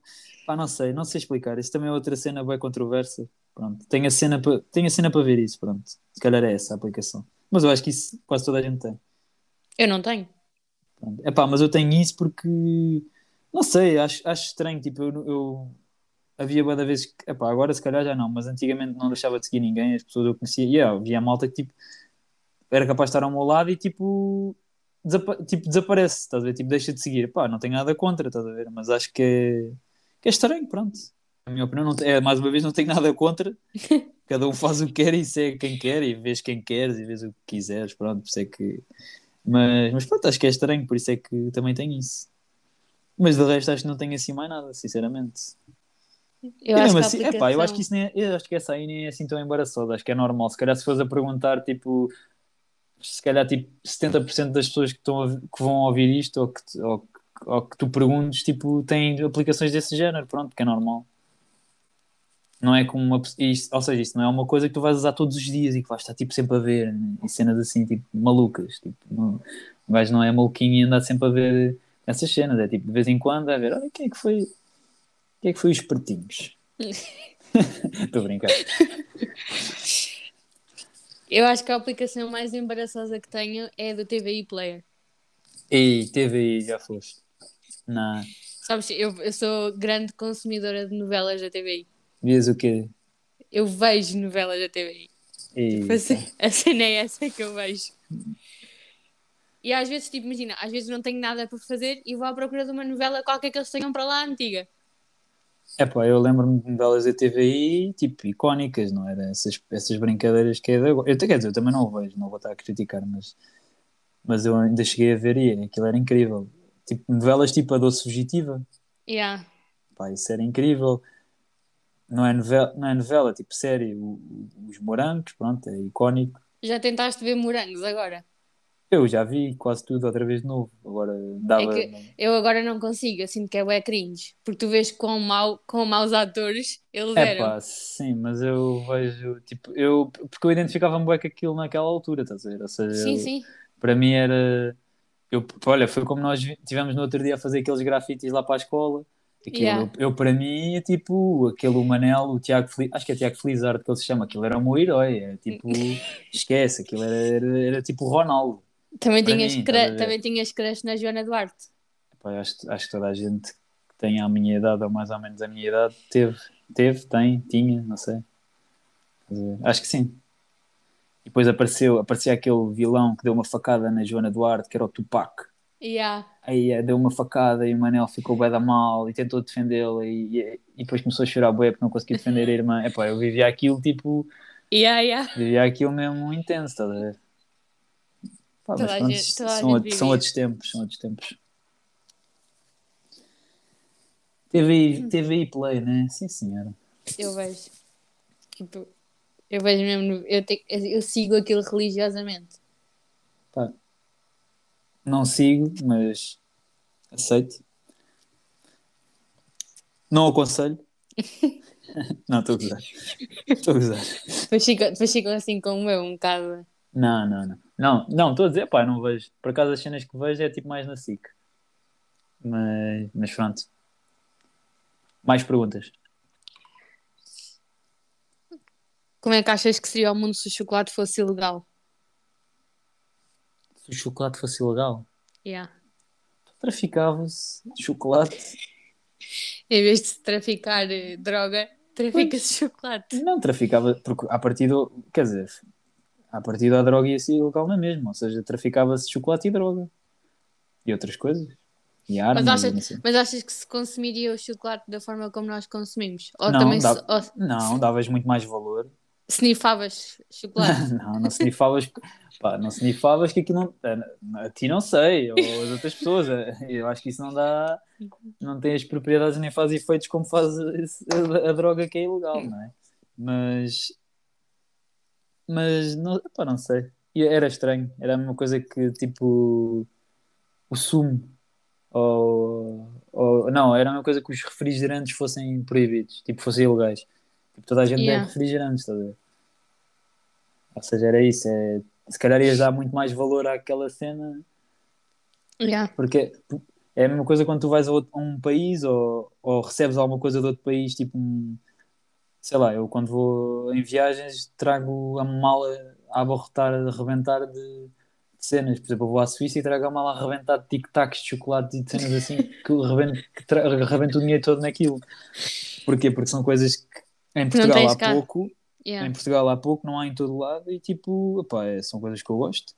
pá, não sei, não sei explicar, isso também é outra cena bem controversa, pronto, tenho a cena para, tenho a cena para ver isso, pronto, se calhar é essa a aplicação, mas eu acho que isso quase toda a gente tem. eu não tenho. Pronto. Epá, mas eu tenho isso porque não sei, acho, acho estranho. Tipo, eu, eu havia de vezes que, epá, agora se calhar já não, mas antigamente não deixava de seguir ninguém, as pessoas eu conhecia, e yeah, havia malta que tipo era capaz de estar ao meu lado e tipo, desapa- tipo desaparece, estás a ver? Tipo, deixa de seguir. Pá, não tenho nada contra, estás a ver? Mas acho que é, que é estranho, pronto. A minha opinião não é, mais uma vez, não tenho nada contra. Cada um faz o que quer e segue quem quer e vês quem queres e vês o que quiseres, pronto, por isso é que mas, mas pronto, acho que é estranho, por isso é que também tenho isso. Mas de resto acho que não tenho assim mais nada, sinceramente. Eu E acho que assim, epá, eu acho aplicação- que isso nem é, eu acho que essa aí nem é assim tão embaraçosa, acho que é normal. Se calhar se fores a perguntar, tipo, se calhar tipo 70% das pessoas que, estão a- que vão ouvir isto ou que, ou, ou que tu perguntes, tipo, têm aplicações desse género, pronto, que é normal. Não é como uma. Isto, ou seja, isto não é uma coisa que tu vais usar todos os dias e que vais estar tipo, sempre a ver, né? e cenas assim, tipo, malucas. Tipo, não, o gajo não é maluquinho e anda sempre a ver essas cenas, é tipo, de vez em quando, a ver, olha, quem é que foi. Quem é que foi os espertinhos? Estou a brincar. Eu acho que a aplicação mais embaraçosa que tenho é a do TVI Player. Ei, TVI, já foste. Não. Sabes, eu, eu sou grande consumidora de novelas da TVI. Vias o quê? Eu vejo novelas da TVI. Tipo, a ce- A cena é essa que eu vejo. E às vezes, tipo, imagina, às vezes não tenho nada para fazer e vou à procura de uma novela qualquer que eles tenham para lá antiga. Epá, eu lembro-me de novelas da TVI, tipo, icónicas, não era? Essas, essas brincadeiras que é de agora. Eu, quer dizer, eu também não o vejo, não vou estar a criticar, mas, mas eu ainda cheguei a ver e aquilo era incrível. Tipo, novelas tipo A Doce Fugitiva, Yeah. pá, isso era incrível. Não é novela, não é novela tipo série, o- o- Os Morangos, pronto, é icónico. Já tentaste ver morangos agora? Eu já vi quase tudo outra vez de novo, agora dava... É Eu agora não consigo, eu sinto que é bué cringe. Porque tu vês quão, mau, quão maus atores eles É eram. pá, sim, mas eu vejo, tipo, eu, porque eu identificava-me bem com aquilo naquela altura, estás a ver? Ou seja, Sim, eu- sim. para mim era. Eu, olha, foi como nós tivemos no outro dia a fazer aqueles grafites lá para a escola. Aquilo, Yeah. eu, eu, para mim, é tipo, aquele Manel, o Tiago Feliz, acho que é Tiago Felizardo que ele se chama, aquilo era o meu herói, é tipo, esquece, aquilo era, era, era tipo Ronaldo. Também Para tinhas, mim, cre... também tinhas crush na Joana Duarte. Acho, acho que toda a gente que tem a minha idade, ou mais ou menos a minha idade, teve, teve, tem, tinha, não sei. Acho que sim. E depois apareceu, aparecia aquele vilão que deu uma facada na Joana Duarte, que era o Tupac. Yeah. Aí eh, deu uma facada e o Manel ficou bué da mal e tentou defendê-la e, e, e depois começou a chorar bué porque não conseguia defender a irmã. Epá, eu vivia aquilo tipo, Yeah, yeah. vivia aquilo mesmo intenso, estás a ver? Pá, mas pronto, gente- são, são outros tempos, são outros tempos. TVI, TVI Play, né? Sim, senhora. Eu vejo. Tipo, eu vejo mesmo. Eu, te- eu sigo aquilo religiosamente. Pá, não sigo, mas aceito. Não aconselho. não, estou a gozar. Estou a gozar. Depois ficam depois ficam assim como eu, um bocado. Não, não, não. Não, não, estou a dizer, pá, não vejo. Por acaso as cenas que vejo é tipo mais na SIC. Mas, mas pronto. Mais perguntas. Como é que achas que seria o mundo se o chocolate fosse ilegal? Se o chocolate fosse ilegal, Yeah. traficava-se chocolate. Em vez de se traficar eh, droga, trafica-se chocolate. Não traficava, porque a partir do. Quer dizer, a partir da droga ia ser ilegal na mesma. Ou seja, traficava-se chocolate e droga. E outras coisas. E armas. Mas achas, sei. mas achas que se consumiria o chocolate da forma como nós consumimos? Ou Não, também dá- se, ou Não, davas muito mais valor. Snifavas chocolate? Não, não snifavas, pá, não snifavas que aquilo não. A ti não sei, ou as outras pessoas. eh, Eu acho que isso não dá. Não tem as propriedades nem faz efeitos como faz a, a droga que é ilegal, não é? Mas. Mas, não, pá, não sei. Era estranho. Era a mesma coisa que, tipo. O sumo. ou, ou- não, era uma coisa que os refrigerantes fossem proibidos, tipo, fossem ilegais. Tipo, toda a gente Yeah. bebe refrigerantes, estás a ver? Ou seja, era isso, é, se calhar ias dar muito mais valor àquela cena, Yeah. porque é a mesma coisa quando tu vais a, outro- a um país ou, ou recebes alguma coisa de outro país, tipo um, sei lá, eu quando vou em viagens trago a mala a abarrotar, a rebentar de, de cenas. Por exemplo, eu vou à Suíça e trago a mala a rebentar de tic-tacs de chocolate e de cenas assim que eu rebento, que tra- o dinheiro todo naquilo. Porquê? Porque são coisas que em Portugal há cá. pouco, Yeah. em Portugal há pouco, não há em todo lado e tipo, epá, é- são coisas que eu gosto.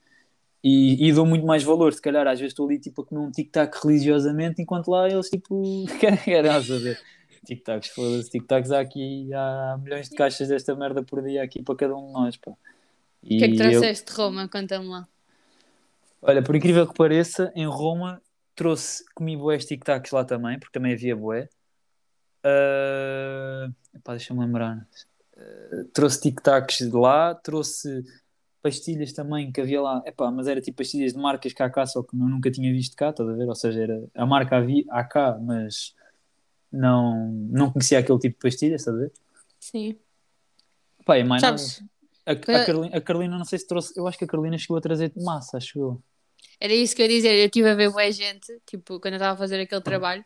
E, e dou muito mais valor, se calhar às vezes estou ali tipo a comer um tic-tac religiosamente, enquanto lá eles tipo querem, a saber. Tic-tacs, foda-se, tic-tacs há aqui, há milhões de caixas desta merda por dia aqui para cada um de nós, pá. O que é que E eu- trouxeste de Roma? Conta-me lá. Olha, por incrível que pareça, em Roma trouxe, comi boés tic-tacs lá também, porque também havia boé. Uh, epá, deixa-me lembrar. Uh, trouxe tic-tacs de lá, trouxe pastilhas também que havia lá, epá, mas era tipo pastilhas de marcas cá cá, só que eu nunca tinha visto cá, estás a ver? Ou seja, era, a marca havia há cá, mas não, não conhecia aquele tipo de pastilhas, estás a ver? Sim. Pá, e mais. Sabes, A, a, Foi- Carolina, a Carolina, não sei se trouxe, eu acho que a Carolina chegou a trazer massa, acho eu. era isso que eu ia dizer. Eu estive a ver boa gente, tipo, quando eu estava a fazer aquele trabalho,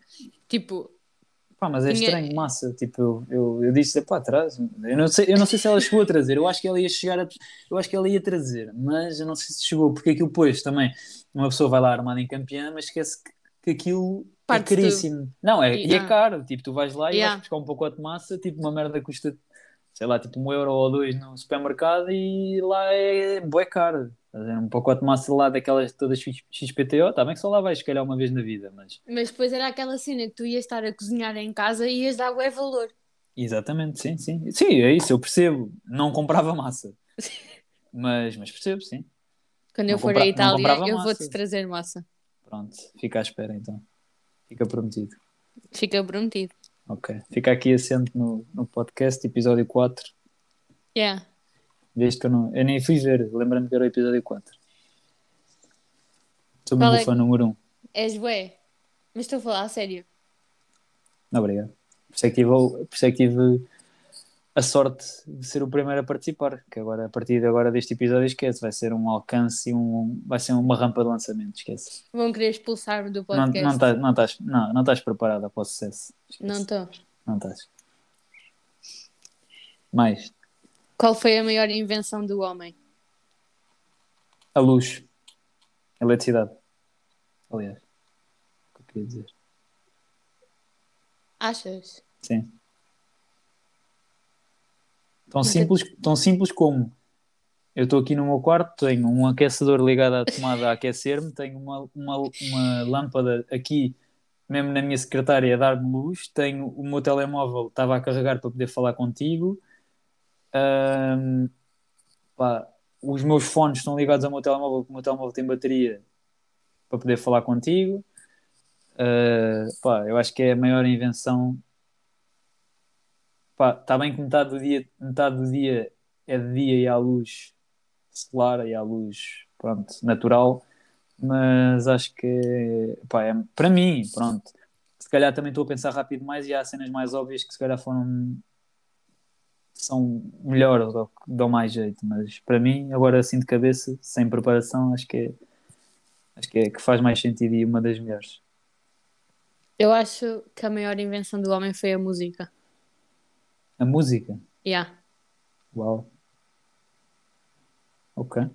tipo, Pá, mas é Tinha- estranho, massa. Tipo, eu, eu, eu disse, pá, traz. Eu não, sei, eu não sei se ela chegou a trazer. Eu acho que ela ia chegar a, Eu acho que ela ia trazer, mas eu não sei se chegou, porque aquilo depois também. Uma pessoa vai lá armada em campeã, mas esquece que, que aquilo Parte é caríssimo. Não, é, E- e é caro. Tipo, tu vais lá e Yeah. vais buscar um pacote de massa, tipo, uma merda custa, sei lá, tipo um euro ou dois no supermercado e lá é bué caro. Um pacote de massa lá daquelas todas XPTO, está bem que só lá vais, se calhar, uma vez na vida, mas. mas depois era aquela cena que tu ias estar a cozinhar em casa e ias dar bué valor. Exatamente, sim, sim. Sim, é isso, eu percebo. Não comprava massa. Mas, mas percebo, sim. Quando Não eu for à Itália, eu vou-te trazer massa. Pronto, fica à espera então. Fica prometido. Fica prometido. Ok. Fica aqui assente no, no podcast, episódio 4. Yeah. Desde que eu não. Eu nem fui ver, lembrando que era o episódio 4. Sou meu é- fã número 1. És bué. Mas estou a falar a sério. Obrigado. Por isso é que tive, por isso é que tive a sorte de ser o primeiro a participar. Que agora, a partir de agora deste episódio, esquece. Vai ser um alcance e um. Vai ser uma rampa de lançamento, esquece. Vão querer expulsar-me do Não, podcast. não, estás, não, estás, não, não estás preparada para o sucesso. Esquece. Não estou. Não estás. Mais. Qual foi a maior invenção do homem? A luz. A eletricidade. Aliás. O que eu queria dizer? Achas? Sim. Tão Mas é- simples, tão simples como eu estou aqui no meu quarto, tenho um aquecedor ligado à tomada a aquecer-me, tenho uma, uma, uma lâmpada aqui, mesmo na minha secretária, a dar-me luz, tenho o meu telemóvel, estava a carregar para poder falar contigo. Ahm, pá, os meus fones estão ligados ao meu telemóvel, porque o meu telemóvel tem bateria para poder falar contigo. Ah, pá, eu acho que é a maior invenção está bem que metade do dia, metade do dia é de dia e há luz solar e há luz, pronto, natural, mas acho que, pá, é, para mim, pronto, se calhar também estou a pensar rápido mais e há cenas mais óbvias que se calhar foram são melhores ou dão mais jeito, mas para mim, agora assim de cabeça, sem preparação, acho que é, acho que é que faz mais sentido e uma das melhores. Eu acho que a maior invenção do homem foi a música. A música, Yeah. uau. Ok.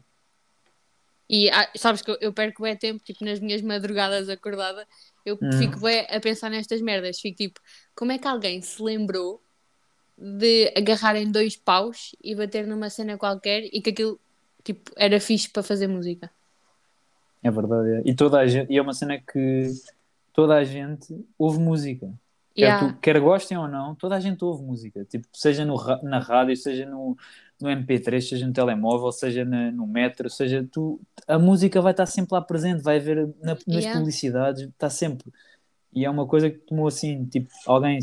E ah, sabes que eu, eu perco bem tempo, tipo, nas minhas madrugadas acordada, eu Hum. fico bem a pensar nestas merdas. Fico tipo, como é que alguém se lembrou de agarrar em dois paus e bater numa cena qualquer e que aquilo, tipo, era fixe para fazer música? É verdade. é. E, toda a gente, e é uma cena que toda a gente ouve música. Quer, Yeah. tu- quer gostem ou não, toda a gente ouve música. Tipo, seja no, na rádio, seja no, no MP3, seja no telemóvel, seja na- no metro, seja tu. A música vai estar sempre lá presente, vai haver na- nas Yeah. publicidades, está sempre. E é uma coisa que tomou assim, tipo, alguém,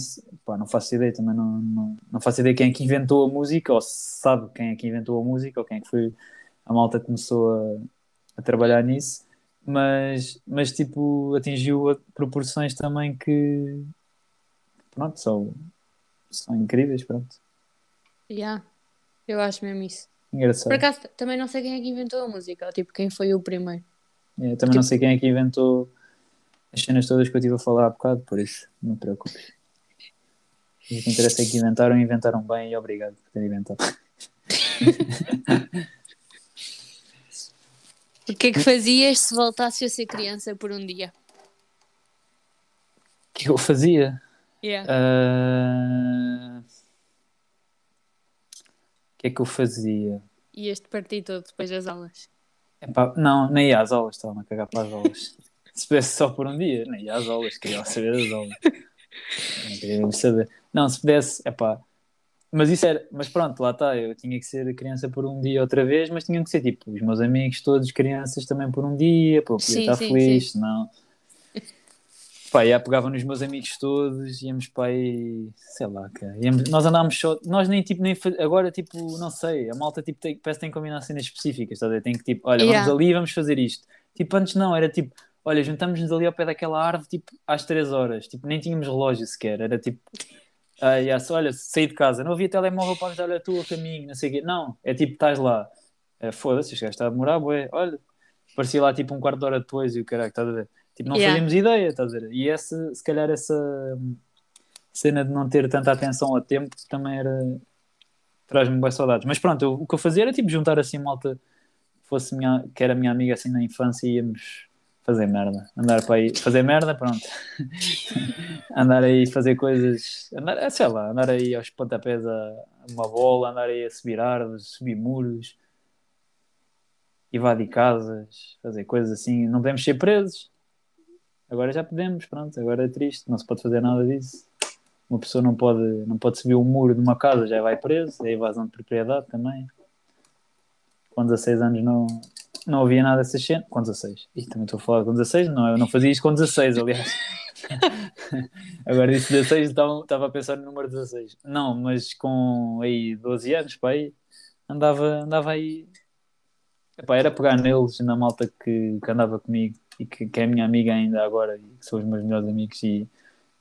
pá, não faço ideia também, não, não, não faço ideia quem é que inventou a música, ou se sabe quem é que inventou a música, ou quem é que foi a malta que começou a, a trabalhar nisso, mas, mas tipo, atingiu proporções também que pronto, são, são incríveis, pronto. Yeah. Eu acho mesmo isso. Engraçado. Por acaso, também não sei quem é que inventou a música, tipo, quem foi o primeiro. É, também não sei quem é que inventou as cenas todas que eu estive a falar há bocado, por isso não te preocupes. O que interessa é que inventaram e inventaram bem e obrigado por terem inventado. O que é que fazias se voltasse a ser criança por um dia? O que eu fazia? Yeah. Ah, O que é que eu fazia? Ias-te partir todo depois das aulas. Epá, não, nem ia às aulas, estava-me a cagar para as aulas. Se pudesse só por um dia, nem ia às aulas, queria saber das aulas. Não queria saber. Não, se pudesse, epá. Mas isso era, mas pronto, lá está, eu tinha que ser criança por um dia outra vez, mas tinham que ser tipo os meus amigos, todos crianças também por um dia, para eu poder Sim, estar sim, feliz, não. Pá, ia pegava nos meus amigos todos, íamos para aí, sei lá, cara. Íamos- nós andávamos só, nós nem tipo, nem agora tipo, não sei, a malta tipo, tem, parece que tem que combinar cenas específicas, ver? Tem que tipo, olha, Yeah. vamos ali e vamos fazer isto. Tipo, antes não, era tipo, olha, juntamos-nos ali ao pé daquela árvore, tipo, às 3 horas, tipo, nem tínhamos relógio sequer, era tipo, ah, yeah, olha, saí de casa, não havia telemóvel para avisar, olha, tu a caminho, não sei o quê. Não, é tipo, estás lá, é, foda-se, este gajo está a demorar, bué, olha, parecia lá tipo um quarto de hora depois e o caralho, estás a ver? Tipo, não Yeah. fazíamos ideia, estás a ver? E essa, se calhar essa cena de não ter tanta atenção a tempo também era, traz-me boas saudades. Mas pronto, eu- o que eu fazia era tipo juntar assim malta fosse minha, que era minha amiga assim na infância e íamos fazer merda. Andar para aí, fazer merda, pronto. andar aí fazer coisas, andar, sei lá, andar aí aos pontapés a, a uma bola, andar aí a subir árvores, subir muros, invadir casas, fazer coisas assim. Não podemos ser presos. Agora já podemos, pronto, agora é triste, não se pode fazer nada disso. Uma pessoa não pode, não pode subir o muro de uma casa, já vai preso, é evasão de propriedade também. Com 16 anos não, não havia nada dessas cenas. Com 16. Ih, também estou a falar com 16, não, eu não fazia isto com 16, aliás. Agora disse 16, estava, estava a pensar no número 16. Não, mas com aí 12 anos, pá, aí, andava, andava aí. Epá, era pegar neles, na malta que, que andava comigo e que, que é minha amiga ainda agora e que são os meus melhores amigos e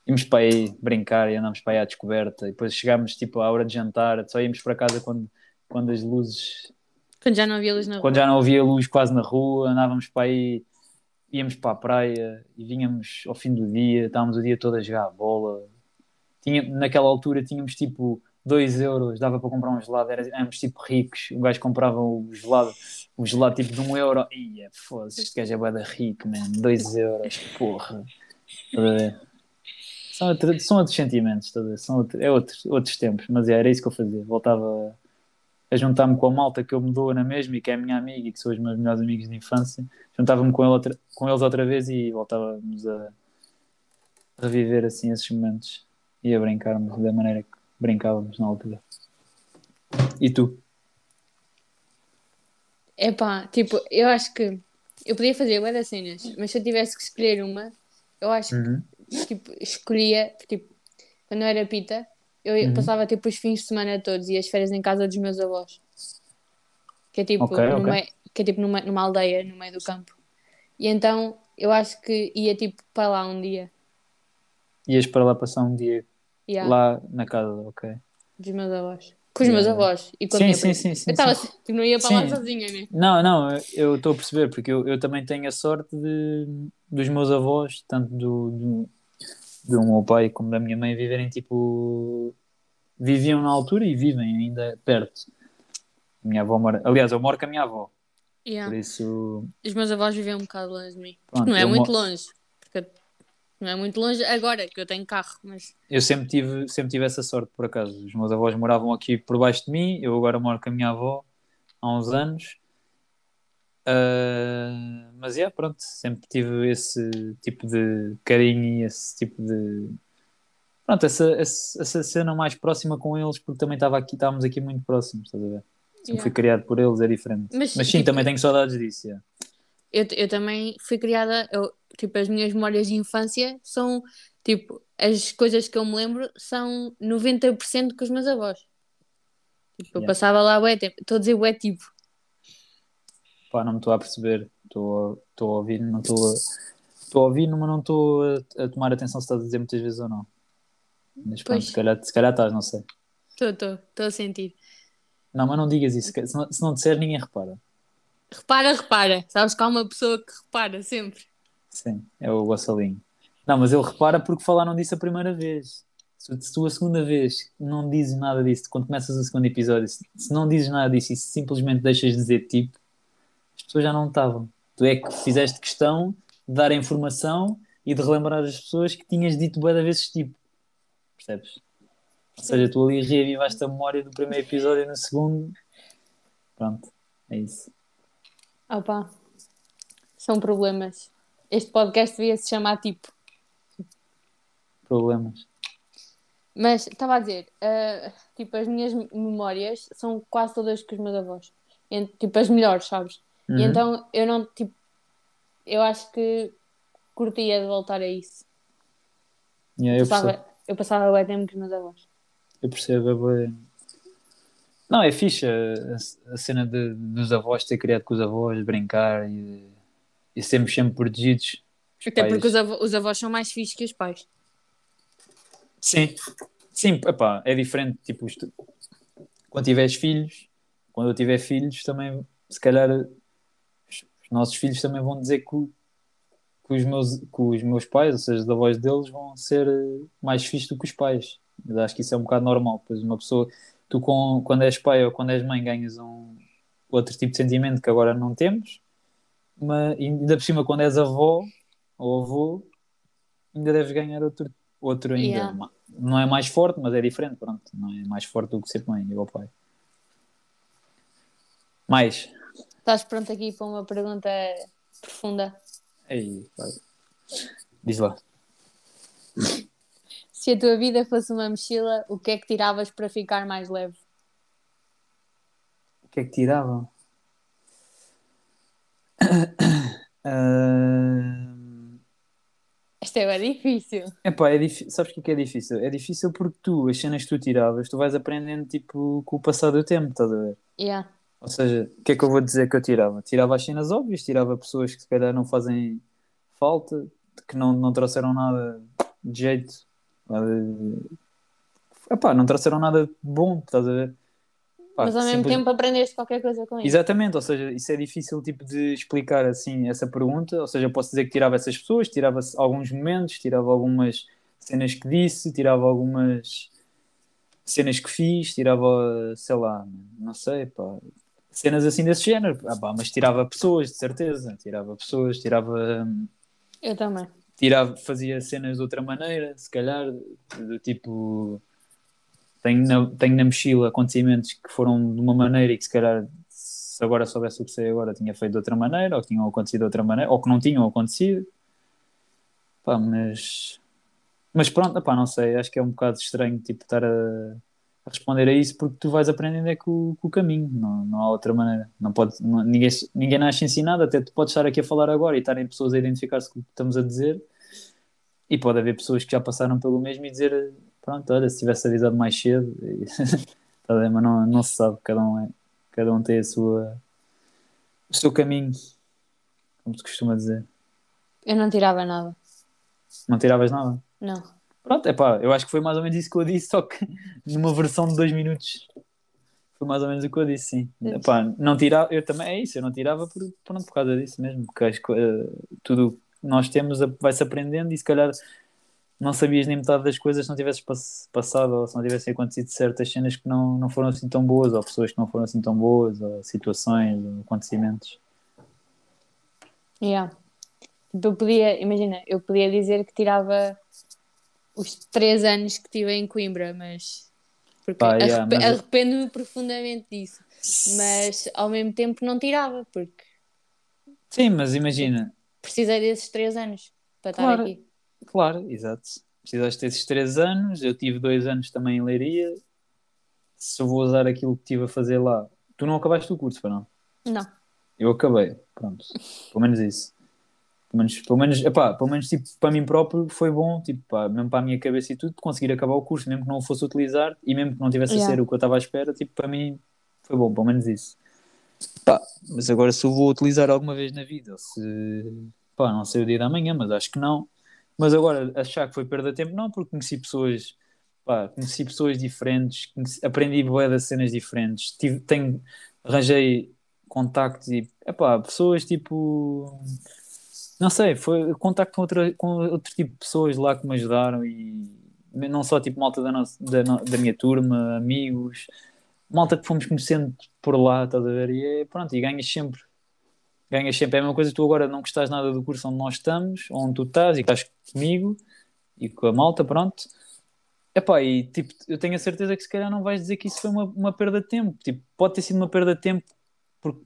íamos para aí brincar e andámos para aí à descoberta e depois chegámos tipo à hora de jantar, só íamos para casa quando, quando as luzes Quando já não havia luz na rua. quando já não havia luz quase na rua, andávamos para aí, íamos para a praia e vinhamos ao fim do dia, estávamos o dia todo a jogar a bola. Tinha, naquela altura tínhamos tipo 2 euros, dava para comprar um gelado, era- éramos tipo ricos, o gajo comprava o gelado, o gelado tipo de 1 um euro. Ia, foda-se, este gajo é bué da rico, man, 2 euros, porra. Estás a ver? São, são outros sentimentos, estás a ver? São é outros, outros tempos, mas é, era isso que eu fazia, voltava a juntar-me com a malta que eu me dou na mesma e que é a minha amiga e que são os meus melhores amigos de infância, juntava-me com, ele com eles outra vez e voltávamos a reviver assim esses momentos e a brincarmos da maneira que brincávamos na altura. E tu? Epá, tipo, eu acho que eu podia fazer bué das cenas, mas se eu tivesse que escolher uma, eu acho Uhum. que tipo, escolhia, tipo, quando eu era pita, eu Uhum. passava tipo os fins de semana todos e as férias em casa dos meus avós. Que é tipo, Ok, no ok. meio- que é tipo numa, numa aldeia, no meio do campo. E então eu acho que ia tipo para lá um dia. Ias para lá passar um dia Yeah, lá na casa, ok. dos meus avós. Com os meus avós. E com Sim, sim, sim, sim, Eu estava sim. assim, tipo, não ia para lá sozinha, né? Não, não, eu estou a perceber, porque eu, eu também tenho a sorte de, dos meus avós, tanto do, do, do meu pai como da minha mãe, viverem tipo. Viviam na altura e vivem ainda perto. Minha avó mora. Aliás, eu moro com a minha avó, Yeah. por isso. Os meus avós vivem um bocado longe de mim. Pronto, Não é muito mo- longe. Não é muito longe agora que eu tenho carro, mas eu sempre tive, sempre tive essa sorte, por acaso. Os meus avós moravam aqui por baixo de mim, eu agora moro com a minha avó há uns anos. Ah, mas é, pronto, sempre tive esse tipo de carinho e esse tipo de. Pronto, essa, essa, essa cena mais próxima com eles, porque também estava aqui, estávamos aqui muito próximos, estás a ver? Sempre Yeah. fui criado por eles, é diferente. Mas, Mas, sim, tipo, também tenho saudades disso. yeah. eu, eu também fui criada, eu, tipo, as minhas memórias de infância são, tipo, as coisas que eu me lembro são 90% com os meus avós. Tipo, eu Yeah. passava lá bué tempo, estou a dizer bué tipo, Pá, não me estou a perceber. Estou a ouvir, não estou a. Estou a ouvir, mas não estou a, a, tomar atenção se estás a dizer muitas vezes ou não. Mas pronto, se calhar, se calhar estás, não sei. Estou, estou, estou a sentir. Não, mas não digas isso. Se não, se não disser, ninguém repara. Repara, repara. Sabes que há uma pessoa que repara sempre. Sim, é o Gonçalinho. Não, mas ele repara porque falaram disso a primeira vez. Se tu a segunda vez não dizes nada disso, quando começas o segundo episódio, se não dizes nada disso e simplesmente deixas de dizer tipo, as pessoas já não estavam. Tu é que fizeste questão de dar a informação e de relembrar as pessoas que tinhas dito bué vezes tipo. Percebes? Ou seja, tu ali reavivaste a memória do primeiro episódio e no segundo. Pronto, é isso. Opa, são problemas. Este podcast devia se chamar tipo. Problemas. Mas estava a dizer, uh, tipo, as minhas memórias são quase todas com os meus avós. Tipo, as melhores, sabes? Uhum. E então eu não, tipo, eu acho que curtia de voltar a isso. Yeah, eu, passava, eu passava bem tempo com os meus avós. Eu percebo, é bem... Não, é fixe a, a cena de, dos avós ter criado com os avós, brincar e, e sermos sempre protegidos. Até pais. porque os avós, os avós são mais fixes que os pais. Sim, sim, epá, é diferente. Tipo, quando tiveres filhos, quando eu tiver filhos, também, se calhar, os nossos filhos também vão dizer que, que, os, meus, que os meus pais, ou seja, os avós deles, vão ser mais fixos do que os pais. Eu acho que isso é um bocado normal. Pois uma pessoa tu com, quando és pai ou quando és mãe ganhas um outro tipo de sentimento que agora não temos, mas ainda por cima quando és avó ou avô ainda deves ganhar outro, outro ainda. Yeah. Não é mais forte, mas é diferente, pronto. Não é mais forte do que ser mãe ou pai. Mais. Estás pronto aqui para uma pergunta profunda? Aí. Diz lá. Se a tua vida fosse uma mochila, o que é que tiravas para ficar mais leve? O que é que tirava? Uh... Isto é difícil. Epá, é difícil. Sabes o que é, é difícil? É difícil porque tu, as cenas que tu tiravas, tu vais aprendendo tipo com o passar do tempo, estás a ver? Yeah. Ou seja, o que é que eu vou dizer que eu tirava? Tirava as cenas óbvias, tirava pessoas que se calhar não fazem falta, que não, não trouxeram nada de jeito Epá, não trouxeram nada bom, estás a ver? Mas ao mesmo tempo aprendeste qualquer coisa com isso. Exatamente, ou seja, isso é difícil tipo, de explicar assim essa pergunta. Ou seja, eu posso dizer que tirava essas pessoas, tirava alguns momentos, tirava algumas cenas que disse, tirava algumas cenas que fiz, tirava, sei lá, não sei, pá, cenas assim desse género. Ah, pá, mas tirava pessoas, de certeza, tirava pessoas, tirava. Eu também tirava, fazia cenas de outra maneira, se calhar, do tipo tenho na, tenho na mochila acontecimentos que foram de uma maneira e que se calhar se agora soubesse o que sei agora tinha feito de outra maneira, ou que tinham acontecido de outra maneira, ou que não tinham acontecido. Pá, mas mas pronto, pá, não sei, acho que é um bocado estranho tipo estar a a responder a isso porque tu vais aprendendo é com, com o caminho, não, não há outra maneira. Não pode, não, ninguém, ninguém nasce ensinado, até tu podes estar aqui a falar agora e estarem pessoas a identificar-se com o que estamos a dizer e pode haver pessoas que já passaram pelo mesmo e dizer pronto, olha, se tivesse avisado mais cedo, e, tá mas não, não se sabe, cada um, é, cada um tem a sua, o seu caminho, como se costuma dizer. Eu não tirava nada. Não tiravas nada? Não. Pronto, é pá, eu acho que foi mais ou menos isso que eu disse, só que numa versão de dois minutos. Foi mais ou menos o que eu disse, sim. Epá, não tirava, eu também, é isso, eu não tirava por, pronto, por causa disso mesmo, porque acho que uh, tudo que nós temos vai-se aprendendo e se calhar não sabias nem metade das coisas se não tivesses passado ou se não tivessem acontecido certas cenas que não, não foram assim tão boas, ou pessoas que não foram assim tão boas, ou situações, ou acontecimentos. Yeah. Eu podia, imagina, eu podia dizer que tirava os três anos que tive em Coimbra, mas porque Pá, yeah, arrep mas... arrependo-me profundamente disso. Mas ao mesmo tempo não tirava, porque sim, mas imagina, precisei desses três anos para claro, estar aqui. Claro, exato. Precisaste desses três anos, eu tive dois anos também em Leiria. Se eu vou usar aquilo que estive a fazer lá, tu não acabaste o curso, para não? Não. Eu acabei, pronto. Pelo menos isso. Pelo menos, pelo menos, epá, pelo menos tipo, para mim próprio foi bom, tipo, pá, mesmo para a minha cabeça e tudo, conseguir acabar o curso, mesmo que não o fosse utilizar e mesmo que não tivesse yeah. a ser o que eu estava à espera, tipo, para mim foi bom, pelo menos isso. Pá, mas agora se eu vou utilizar alguma vez na vida, se pá, não sei o dia da manhã, mas acho que não. Mas agora achar que foi perda de tempo, não, porque conheci pessoas, pá, conheci pessoas diferentes, conheci, aprendi bué de cenas diferentes, tive, tenho, arranjei contactos e epá, pessoas tipo não sei, foi contacto com, outra, com outro tipo de pessoas lá que me ajudaram e não só tipo malta da, nossa, da, da minha turma, amigos, malta que fomos conhecendo por lá, estás a ver? E é, pronto, e ganhas sempre. Ganhas sempre. É a mesma coisa tu agora não gostas nada do curso onde nós estamos, onde tu estás e que estás comigo e com a malta, pronto. Epá, e tipo, eu tenho a certeza que se calhar não vais dizer que isso foi uma, uma perda de tempo. Tipo, pode ter sido uma perda de tempo porque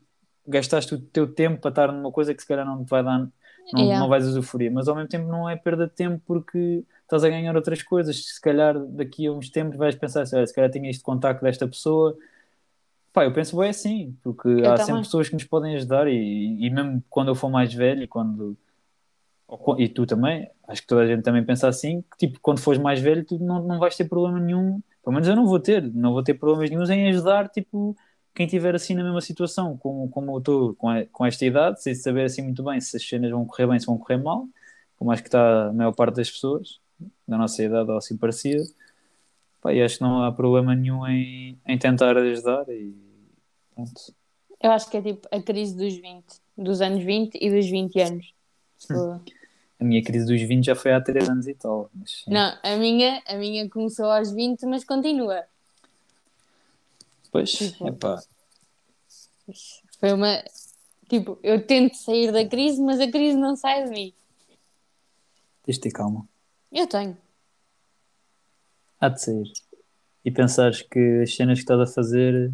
gastaste o teu tempo para estar numa coisa que se calhar não te vai dar, não, Yeah. não vais usufruir, mas ao mesmo tempo não é perda de tempo porque estás a ganhar outras coisas. Se calhar daqui a uns tempos vais pensar assim, "Olha, se calhar tinha este contacto desta pessoa. Pá, eu penso bem assim, porque Eu há também. sempre pessoas que nos podem ajudar e, e mesmo quando eu for mais velho e quando e tu também, acho que toda a gente também pensa assim, que tipo, quando fores mais velho, tu não, não vais ter problema nenhum, pelo menos eu não vou ter, não vou ter problemas nenhums em ajudar, tipo, quem estiver assim na mesma situação, como, como eu estou com, a- com esta idade, sem saber assim muito bem se as cenas vão correr bem, se vão correr mal, como acho que está a maior parte das pessoas, da nossa idade ou assim parecida, pá, e acho que não há problema nenhum em, em tentar ajudar e pronto. Eu acho que é tipo a crise dos 20, dos anos 20 e dos 20 anos. Tipo, A minha crise dos 20 já foi há 3 anos e tal, mas. Não, a minha, a minha começou aos 20, mas continua. Pois, Tipo, epá, Foi uma. Tipo, eu tento sair da crise, mas a crise não sai de mim. tens de ter calma. Eu tenho. Há de sair. E pensares que as cenas que estás a fazer,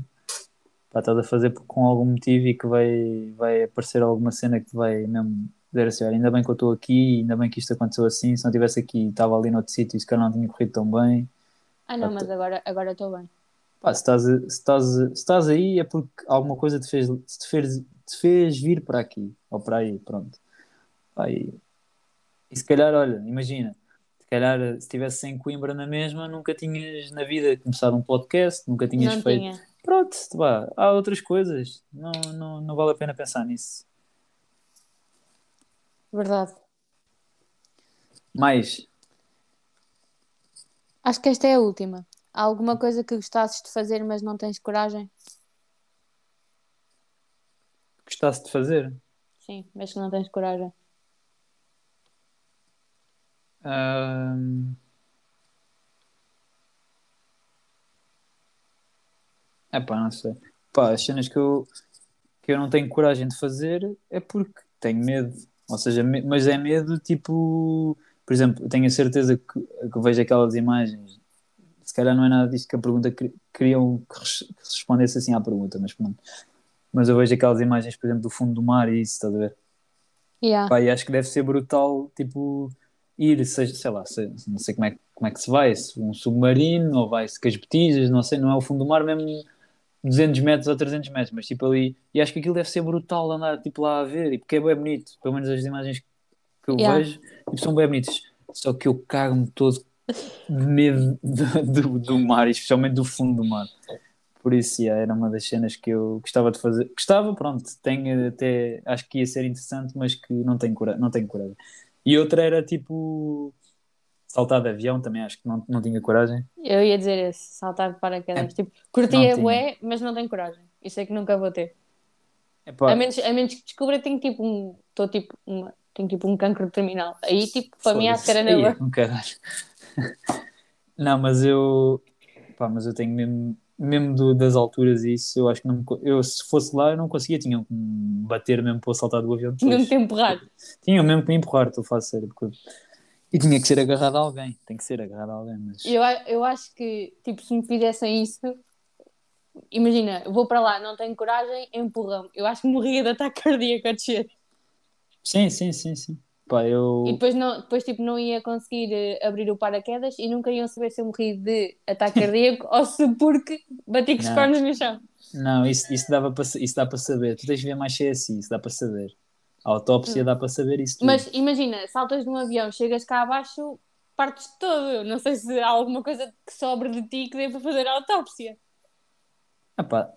pá, estás a fazer com algum motivo e que vai, vai aparecer alguma cena que te vai mesmo dizer assim: ainda bem que eu estou aqui, ainda bem que isto aconteceu assim. Se não estivesse aqui, estava ali noutro sítio e se calhar não tinha corrido tão bem. Ah, não, Ah, mas agora agora estou bem. Pá, se estás, se, estás, se estás aí é porque alguma coisa te fez, te fez, te fez vir para aqui ou para aí, pronto. Pá, e, e se calhar, olha, imagina, se calhar se estivesse em Coimbra na mesma, nunca tinhas na vida começado um podcast, nunca tinhas não feito. tinha. Pronto, vá, há outras coisas, não, não, não vale a pena pensar nisso. Verdade. Mais, Acho que esta é a última. Há alguma coisa que gostasses de fazer, mas não tens coragem? gostasse de fazer? Sim, mas que não tens coragem. Ahm, Epá, não sei. Pá, as cenas que eu, que eu não tenho coragem de fazer é porque tenho medo. Ou seja, me- mas é medo tipo. Por exemplo, eu tenho a certeza que, que vejo aquelas imagens. Se calhar não é nada disto que a pergunta que- queriam que, res- que respondesse assim à pergunta, mas pronto. Mas eu vejo aquelas imagens, por exemplo, do fundo do mar e isso, estás a ver? Yeah. Pá, e acho que deve ser brutal, tipo, ir, seja, sei lá, sei- não sei como é, que- como é que se vai, se um submarino ou vai-se com as botijas, não sei, não é o fundo do mar mesmo 200 metros ou 300 metros, mas tipo ali, e acho que aquilo deve ser brutal andar tipo lá a ver, e porque é bem bonito, pelo menos as imagens que eu Yeah. vejo, tipo, são bem bonitas, só que eu cago-me todo de medo do, do, do mar, especialmente do fundo do mar. Por isso, yeah, era uma das cenas que eu gostava de fazer. Gostava, pronto, tenho até, acho que ia ser interessante, mas que não tenho coragem. Não tenho coragem. E outra era tipo saltar de avião, também acho que não, não tinha coragem. Eu ia dizer esse, saltar de paraquedas. Tipo, Não curtia bué, mas não tenho coragem. Isso é que nunca vou ter. Epá, A menos, a menos que descubra que tenho tipo um. Estou tipo uma. Tenho tipo um cancro terminal. Aí, tipo, para mim, na não caralho. Não, mas eu, pá, mas eu tenho mesmo, mesmo do- das alturas e isso, eu acho que não, eu se fosse lá eu não conseguia, tinham que me bater mesmo para saltar do avião Tinha depois. um tempo raro. Tinham mesmo que me empurrar, estou a falar sério. porque- E tinha que ser agarrado a alguém, tem que ser agarrado a alguém, mas... Eu, eu acho que, tipo, se me fizessem isso, imagina, eu vou para lá, não tenho coragem, empurrão. Eu acho que morria de ataque cardíaco a descer. Sim, sim, sim, sim. Pá, E eu... depois, não, depois tipo, não ia conseguir eh, abrir o paraquedas e nunca iam saber se eu morri de ataque cardíaco ou se porque bati com os cornos no chão. Não, isso, isso, dava isso dá para saber. Tu tens de ver mais CSI, isso dá para saber. A autópsia dá para saber isso tudo. Hum. Mas imagina, saltas num avião, chegas cá abaixo, partes de todo. Não sei se há alguma coisa que sobre de ti que dê para fazer a autópsia. Epá,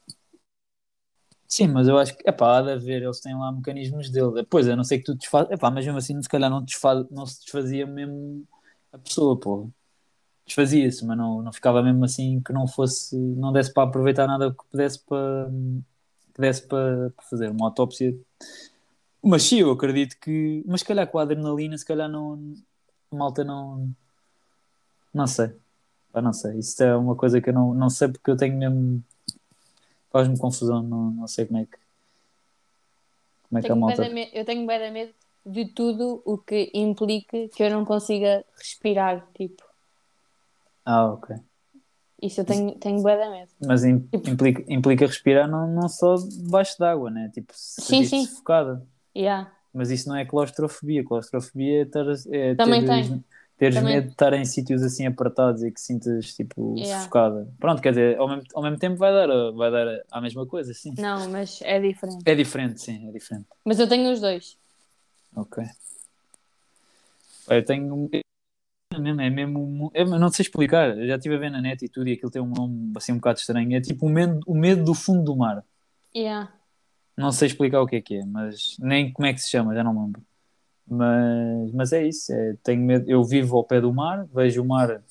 Sim, mas eu acho que, epá, há de haver, eles têm lá mecanismos dele. Pois, a não ser que tu desfazes, epá, mas mesmo assim, se calhar não, desfaz, não se desfazia mesmo a pessoa, pô. Desfazia-se, mas não, não ficava mesmo assim que não fosse, não desse para aproveitar nada que pudesse para, que desse para, para fazer uma autópsia. Mas sim, eu acredito que, mas se calhar com a adrenalina, se calhar não, malta não, não sei, pá, não sei. Isso é uma coisa que eu não, não sei porque eu tenho mesmo faz-me confusão, não, não sei como é que como é que a malta. Eu tenho bem de medo de tudo o que implique que eu não consiga respirar, tipo. Ah, ok. Isso eu tenho, tenho bué de medo. Mas im- Tipo- implica, implica respirar não, não só debaixo d'água, né? Tipo, se Sim, sim. sufocada. Yeah. Mas isso não é claustrofobia. Claustrofobia é, ter, é Também tem. Teres Também. medo de estar em sítios assim apertados e que sintas tipo Yeah. sufocada. Pronto, quer dizer, ao mesmo, ao mesmo tempo vai dar, a- vai dar a, mesma coisa, sim. Não, mas é diferente. É diferente, sim, é diferente. Mas eu tenho os dois. Ok. Eu tenho. É mesmo, é mesmo. Eu não sei explicar. Eu já estive a ver na net e tudo e aquilo tem um nome assim um bocado estranho. É tipo o medo, o medo do fundo do mar. Yeah. Não sei explicar o que é que é, mas nem como é que se chama, já não lembro. Mas, mas é isso. É, tenho medo. Eu vivo ao pé do mar, vejo o mar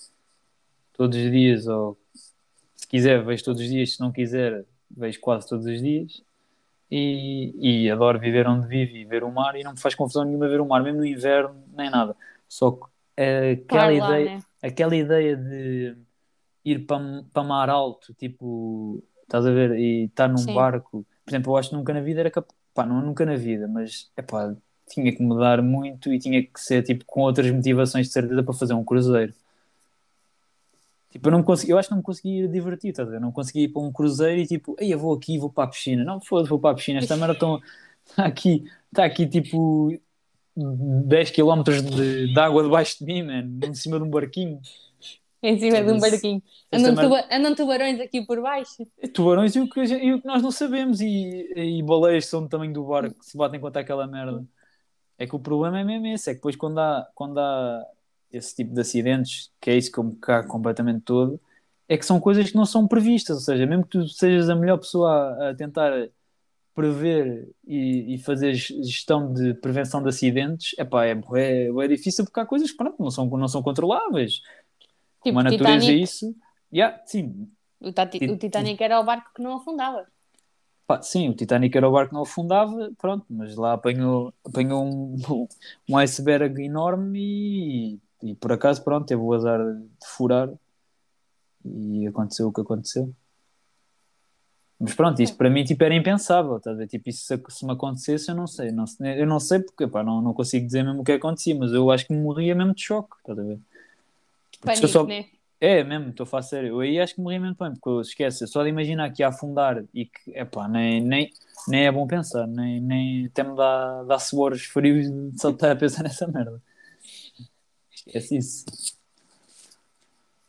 todos os dias, ou se quiser, vejo todos os dias, se não quiser, vejo quase todos os dias. E, e adoro viver onde vivo e ver o mar, e não me faz confusão nenhuma ver o mar, mesmo no inverno, nem nada. Só que é, aquela lá, ideia, né? aquela ideia de ir para, para mar alto, tipo, estás a ver, e estar num Sim. barco, por exemplo, eu acho que nunca na vida era capaz, pá, não nunca na vida, mas epá, tinha que mudar muito e tinha que ser tipo com outras motivações de certeza para fazer um cruzeiro. Tipo, eu não consegui, eu acho que não me conseguia ir divertir, a ver? Não conseguia ir para um cruzeiro e tipo, ei, eu vou aqui, vou para a piscina. Não, foda-se, vou para a piscina. Esta merda está aqui, está aqui tipo 10 km de, de água debaixo de mim, man, em cima de um barquinho. Em cima de um barquinho. Andam, tuba- andam tubarões aqui por baixo. Tubarões e o que, e o que nós não sabemos, e, e baleias são do tamanho do barco que se batem contra aquela merda. É que o problema é mesmo esse, é que depois quando há, quando há esse tipo de acidentes, que é isso que eu me cago completamente todo, é que são coisas que não são previstas, ou seja, mesmo que tu sejas a melhor pessoa a, a tentar prever e, e fazer gestão de prevenção de acidentes, epá, é, é, é difícil porque há coisas que pronto, não, são, não são controláveis. Como Tipo, a natureza é Titanic. isso, yeah, sim, O, Tati- o Titanic era o barco que não afundava. Pá, sim, o Titanic era o barco que não afundava, pronto, mas lá apanhou, apanhou um, um iceberg enorme e, e por acaso, pronto, teve o azar de furar e aconteceu o que aconteceu. Mas pronto, isto para mim tipo, era impensável, ver? Tipo, isso se, se me acontecesse, eu não sei, não, eu não sei porque, pá, não, não consigo dizer mesmo o que acontecia, mas eu acho que morria mesmo de choque, estás a ver? Pânico, só- né? É, mesmo, estou a falar sério. Eu aí acho que morri mesmo de pânico, porque eu esquece, só de imaginar que ia afundar e que, epá, nem, nem, nem é bom pensar, nem, nem até me dá, dá suores frios de só estar a pensar nessa merda. Esquece isso.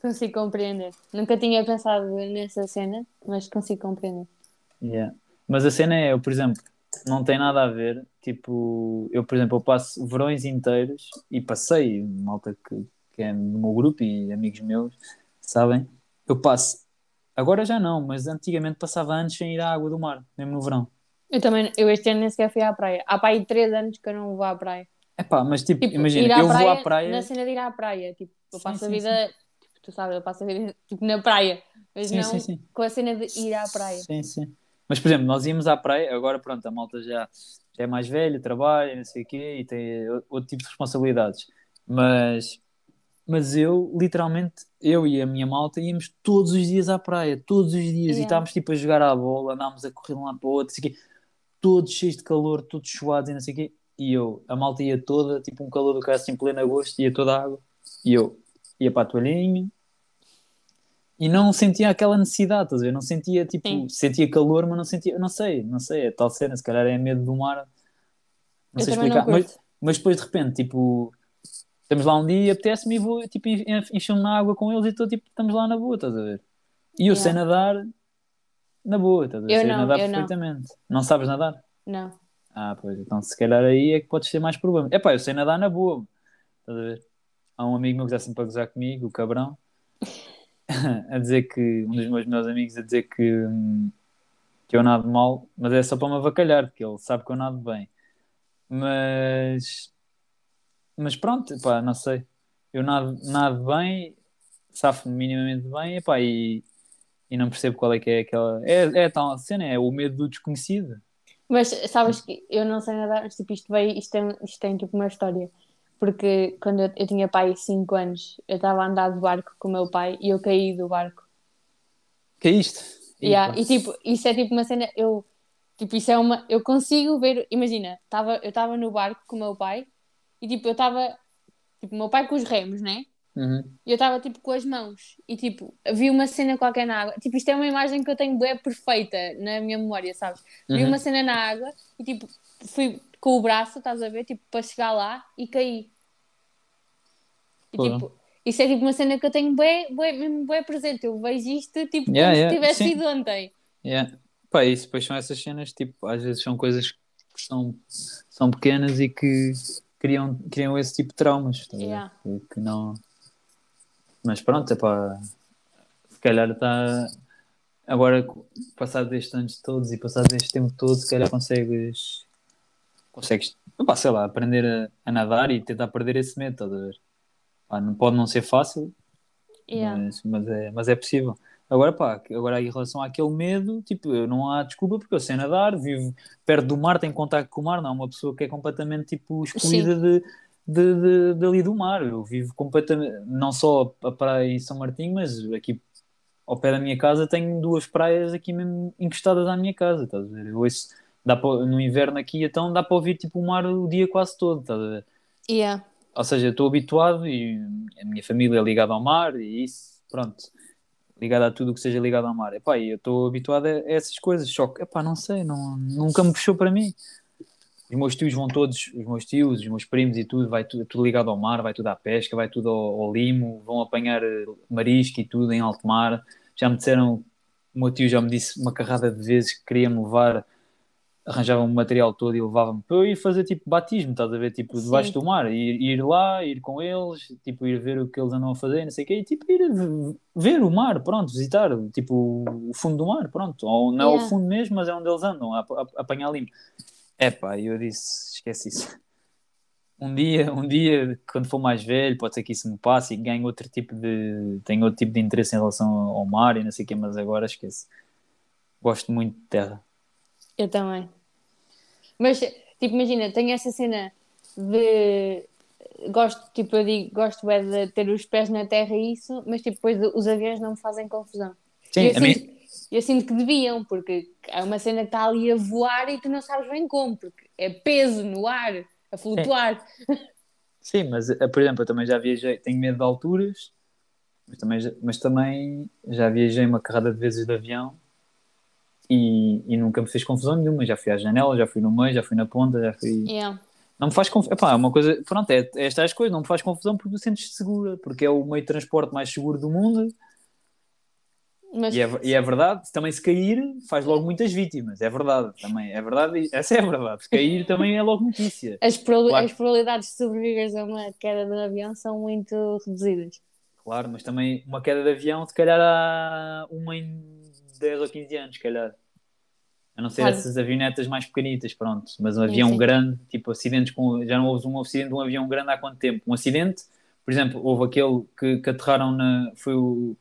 Consigo compreender. Nunca tinha pensado nessa cena, mas consigo compreender. Yeah. Mas a cena é, eu, por exemplo, não tem nada a ver. Tipo, eu, por exemplo, eu passo verões inteiros e passei, malta que, que é do meu grupo e amigos meus, sabem? Eu passo, agora já não, mas antigamente passava anos sem ir à água do mar, mesmo no verão. Eu também, eu este ano nem sequer fui à praia. Há para aí três anos que eu não vou à praia. Epá, mas tipo, Tipo, imagina, eu praia, vou à praia. na cena de ir à praia. Tipo, eu Sim, passo a sim, vida, tipo, tu sabes, eu passo a vida tipo, na praia. Mas não com a cena de ir à praia. Sim, sim. Mas, por exemplo, nós íamos à praia, agora pronto, a malta já, já é mais velha, trabalha, não sei o quê, e tem outro tipo de responsabilidades. Mas, mas eu, literalmente, eu e a minha malta íamos todos os dias à praia, todos os dias, e Yeah. estávamos tipo a jogar à bola, andávamos a correr de um lado para o outro, quê, todos cheios de calor, todos suados e não sei o quê. E eu, a malta ia toda, tipo um calor do cara assim, pleno agosto, ia toda a água, e eu ia para a toalhinha, e não sentia aquela necessidade, estás a ver? Não sentia, tipo, Sim. sentia calor, mas não sentia, não sei, não sei, é tal cena, se calhar é medo do mar, não eu sei explicar, não mas, mas depois de repente, tipo, estamos lá um dia, apetece-me e vou, tipo, en- encho-me na água com eles e estou, tipo, estamos lá na boa, estás a ver? E eu sei nadar na boa, estás a ver? Eu sei não, nadar eu não. perfeitamente. Não sabes nadar? Não. Ah, pois, então se calhar aí é que podes ter mais problemas. Epá, eu sei nadar na boa, estás a ver? Há um amigo meu que está sempre a gozar comigo, o Cabrão, a dizer que, um dos meus melhores amigos, a dizer que, hum, que eu nado mal, mas é só para me avacalhar, porque ele sabe que eu nado bem. Mas, mas pronto, pá, não sei. Eu nado, nado bem, safo-me minimamente bem, epá, e, e não percebo qual é que é aquela. É, é tal cena, é o medo do desconhecido. Mas sabes que eu não sei nadar, mas tipo, isto veio, isto tem, isto tem tipo uma história. Porque quando eu, eu tinha pai 5 anos, eu estava a andar de barco com o meu pai e eu caí do barco. Caíste? Yeah, e tipo, isso é tipo uma cena, eu, tipo, isso é uma, eu consigo ver, imagina, tava, eu estava no barco com o meu pai e tipo, eu estava, tipo, o meu pai com os remos, né? Uhum. E eu estava tipo com as mãos e tipo, vi uma cena qualquer na água. Tipo, isto é uma imagem que eu tenho bem perfeita na minha memória, sabes? Vi Uhum. uma cena na água e tipo, fui com o braço, estás a ver? Tipo, para chegar lá e caí. E tipo, isso é tipo uma cena que eu tenho bem, bem, bem presente. Eu vejo isto tipo Yeah, como yeah, se tivesse sim. sido ontem. Yeah. Pá, isso depois são essas cenas, tipo, às vezes são coisas que são, são pequenas e que criam, criam esse tipo de traumas. ver? Yeah. Que não... Mas pronto, é pá, se calhar está. Agora, passado estes anos todos e passado este tempo todo, se calhar consegues. Consegues, pá, sei lá, aprender a, a nadar e tentar perder esse medo, estás a ver? Pá, não pode não ser fácil, Yeah. mas, mas, é, mas é possível. Agora, pá, agora em relação àquele medo, tipo, eu não há desculpa porque eu sei nadar, vivo perto do mar, tenho contacto com o mar, não é uma pessoa que é completamente, tipo, excluída de, de, de, dali do mar. Eu vivo completamente, não só a praia em São Martinho, mas aqui ao pé da minha casa tenho duas praias aqui mesmo encostadas à minha casa, estás a ver? Eu ouço, dá para, no inverno aqui, então dá para ouvir, tipo, o mar o dia quase todo, estás a ver? Yeah. Ou seja, estou habituado e a minha família é ligada ao mar e isso, pronto, ligada a tudo o que seja ligado ao mar. Epá, eu estou habituado a, essas coisas, só que, epá, não sei, não, nunca me puxou para mim. Os meus tios vão todos, os meus tios, os meus primos e tudo, vai tudo, tudo ligado ao mar, vai tudo à pesca, vai tudo ao, ao limo, vão apanhar eh, marisco e tudo em alto mar. Já me disseram, o meu tio já me disse uma carrada de vezes que queria-me levar arranjava-me o material todo e levava-me para eu ir fazer tipo batismo, estás a ver? Tipo, Sim. debaixo do mar, ir, ir lá, ir com eles, tipo, ir ver o que eles andam a fazer, não sei o quê, e tipo, ir ver o mar, pronto, visitar, tipo, o fundo do mar, pronto. Ou não é Yeah. o fundo mesmo, mas é onde eles andam, a, a, a apanhar limo. É pá, e eu disse, esquece isso. Um dia, um dia, quando for mais velho, pode ser que isso me passe e ganhe outro tipo de. tenho outro tipo de interesse em relação ao mar e não sei o quê, mas agora esquece. Gosto muito de terra. Eu também. Mas, tipo, imagina, tenho essa cena de. Gosto, tipo, eu digo, gosto é de ter os pés na terra e isso, mas tipo, depois os aviões não me fazem confusão. Sim, eu, a mim, sinto, eu sinto que deviam, porque é uma cena que está ali a voar e tu não sabes bem como, porque é peso no ar, a flutuar. Sim, mas eh, por exemplo, eu também já viajei, tenho medo de alturas, mas também, mas também já viajei uma carrada de vezes de avião e, e nunca me fez confusão nenhuma. Já fui à janela, já fui no meio, já fui na ponta, já fui. Yeah. Não me faz confusão. Epá, é uma coisa. Pronto, é, é estas coisas, não me faz confusão porque tu sentes segura, porque é o meio de transporte mais seguro do mundo Mas, e é, e é verdade. Também se cair, faz logo muitas vítimas. É verdade, também. É verdade, essa é a verdade. Se cair também é logo notícia. as, proba- Claro. as probabilidades de sobreviveres a uma queda de um avião são muito reduzidas. Claro, mas também uma queda de avião, se calhar há uma em 10 ou 15 anos, se calhar. A não ser Claro. essas avionetas mais pequenitas, pronto. Mas um avião sim. grande, tipo acidentes com. Já não houve um acidente de um avião grande há quanto tempo? Um acidente, por exemplo, houve aquele que, que aterraram na. Foi o,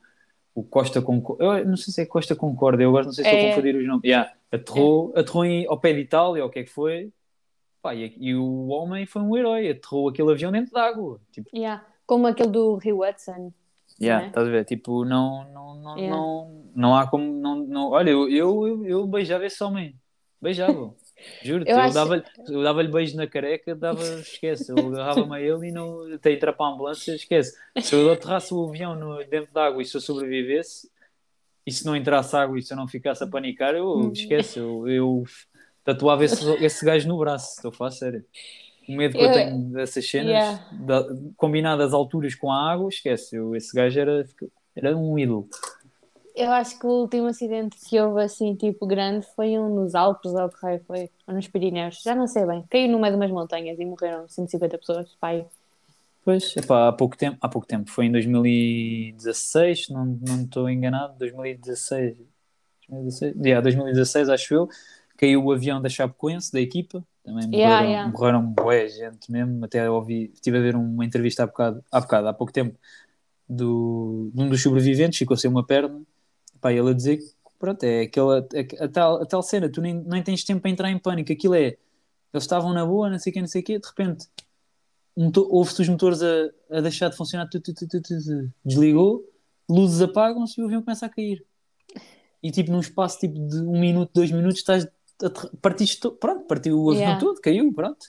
o Costa Concórdia. Eu não sei se é Costa Concórdia, eu agora não sei se estou a É. confundir os nomes. Yeah, aterrou, aterrou em, ao pé de Itália, ou o que é que foi. Pá, e, e o homem foi um herói, aterrou aquele avião dentro de água. Tipo, Yeah. Como aquele do Rio Hudson. Yeah, né? estás a ver? Tipo, não, não, não, Yeah. não, não há como. Não, não... Olha, eu, eu, eu, beijava esse homem. Beijava. Juro-te, Eu eu, acho- dava-lhe dava-lhe beijo na careca, dava, esquece, eu agarrava-me a ele e não até entrar para a ambulância, esquece. Se eu aterrasse o avião no, dentro da água e se eu sobrevivesse, e se não entrasse água e se eu não ficasse a panicar, eu Hum. esquece, eu, eu tatuava esse, esse gajo no braço, estou a falar sério. O medo que eu, Eu- tenho dessas cenas, Yeah. da, combinado as alturas com a água, esquece, eu, esse gajo era, era um ídolo. Eu acho que o último acidente que houve assim, tipo, grande foi um nos Alpes, ou que foi, ou nos Pirineus, já não sei bem. Caiu no meio de umas montanhas e morreram 150 pessoas, pai. Pois, epá, há pouco tempo, há pouco tempo, foi em 2016, não, não estou enganado, 2016, 2016, yeah, 2016 acho eu, caiu o avião da Chapecoense, da equipa, também morreram, Yeah, yeah. morreram bué gente mesmo, até ouvi, estive a ver uma entrevista há bocado, há bocado, há pouco tempo, do, de um dos sobreviventes, ficou sem uma perna, pá, ele a dizer que, pronto, é aquela, a, a tal, a tal cena, tu nem, nem tens tempo para entrar em pânico, aquilo é, eles estavam na boa, não sei o que, não sei o que, de repente, um motor- ouve-se os motores a, a deixar de funcionar, tu, tu, tu, desligou, luzes apagam-se e o avião começa a cair. E tipo, num espaço tipo, de um minuto, dois minutos, estás partiste to- pronto, partiu o Yeah. todo, caiu, pronto.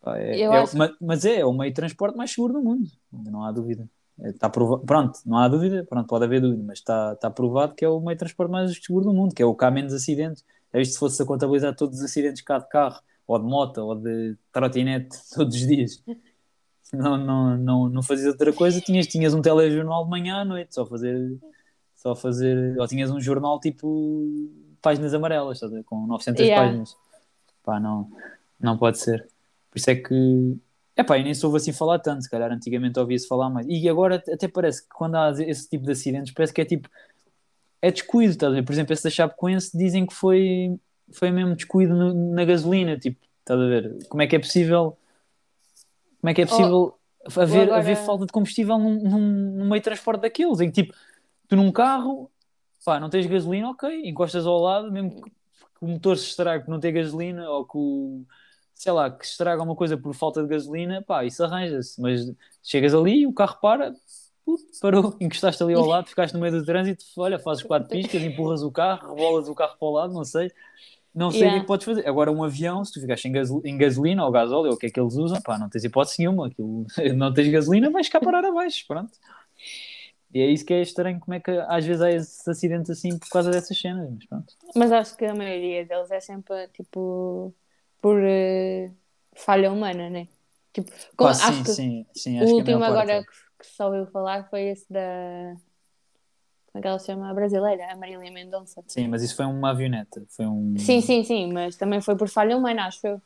Pá, é- é- acho- ma- Mas é, é o meio de transporte mais seguro do mundo, não há dúvida. É, Está provado, pronto, não há dúvida, pronto, pode haver dúvida, mas está, está provado que é o meio de transporte mais seguro do mundo, que é o que há menos acidentes. É isto se fosse a contabilizar todos os acidentes cá de carro, ou de moto, ou de trotinete, todos os dias. Não, não, não, não fazias outra coisa, tinhas, tinhas um telejornal de manhã à noite, só fazer, só fazer, ou tinhas um jornal tipo páginas amarelas, estás a ver, com 900 Yeah. páginas. Pá, não, não pode ser. Por isso é que, é pá, e nem soube assim falar tanto, se calhar antigamente ouvia-se falar mais. E agora até parece que quando há esse tipo de acidentes, parece que é tipo, é descuido, estás a ver? Por exemplo, esse da Chapecoense dizem que foi, foi mesmo descuido no- na gasolina, tipo, estás a ver? Como é que é possível, como é que é possível haver, agora- haver falta de combustível num, num, num meio de transporte daqueles, em que tipo, tu num carro, pá, não tens gasolina, ok, encostas ao lado, mesmo que, o motor se estrague por não ter gasolina, ou que o, sei lá, que se estraga uma coisa por falta de gasolina, pá, isso arranja-se, mas chegas ali, o carro para, parou, encostaste ali ao lado, ficaste no meio do trânsito, olha, fazes quatro piscas, empurras o carro, rebolas o carro para o lado, não sei. Não sei o que é Yeah. que podes fazer. Agora, um avião, se tu ficares em, gasol- em gasolina ou gasóleo, ou o que é que eles usam, pá, não tens hipótese nenhuma. Aquilo, não tens gasolina, vais cá parar abaixo, pronto. E é isso que é estranho, como é que às vezes há esses acidentes assim por causa dessas cenas, mas pronto. Mas acho que a maioria deles é sempre tipo por eh, falha humana, né? Tipo, como- Pá, acho sim, que sim, sim, o acho que a último parte agora é. que, que só ouviu falar foi esse da. Como é que ela se chama? A brasileira, a Marília Mendonça. Sim, mas isso foi uma avioneta. Foi um... Sim, sim, sim, mas também foi por falha humana, acho eu.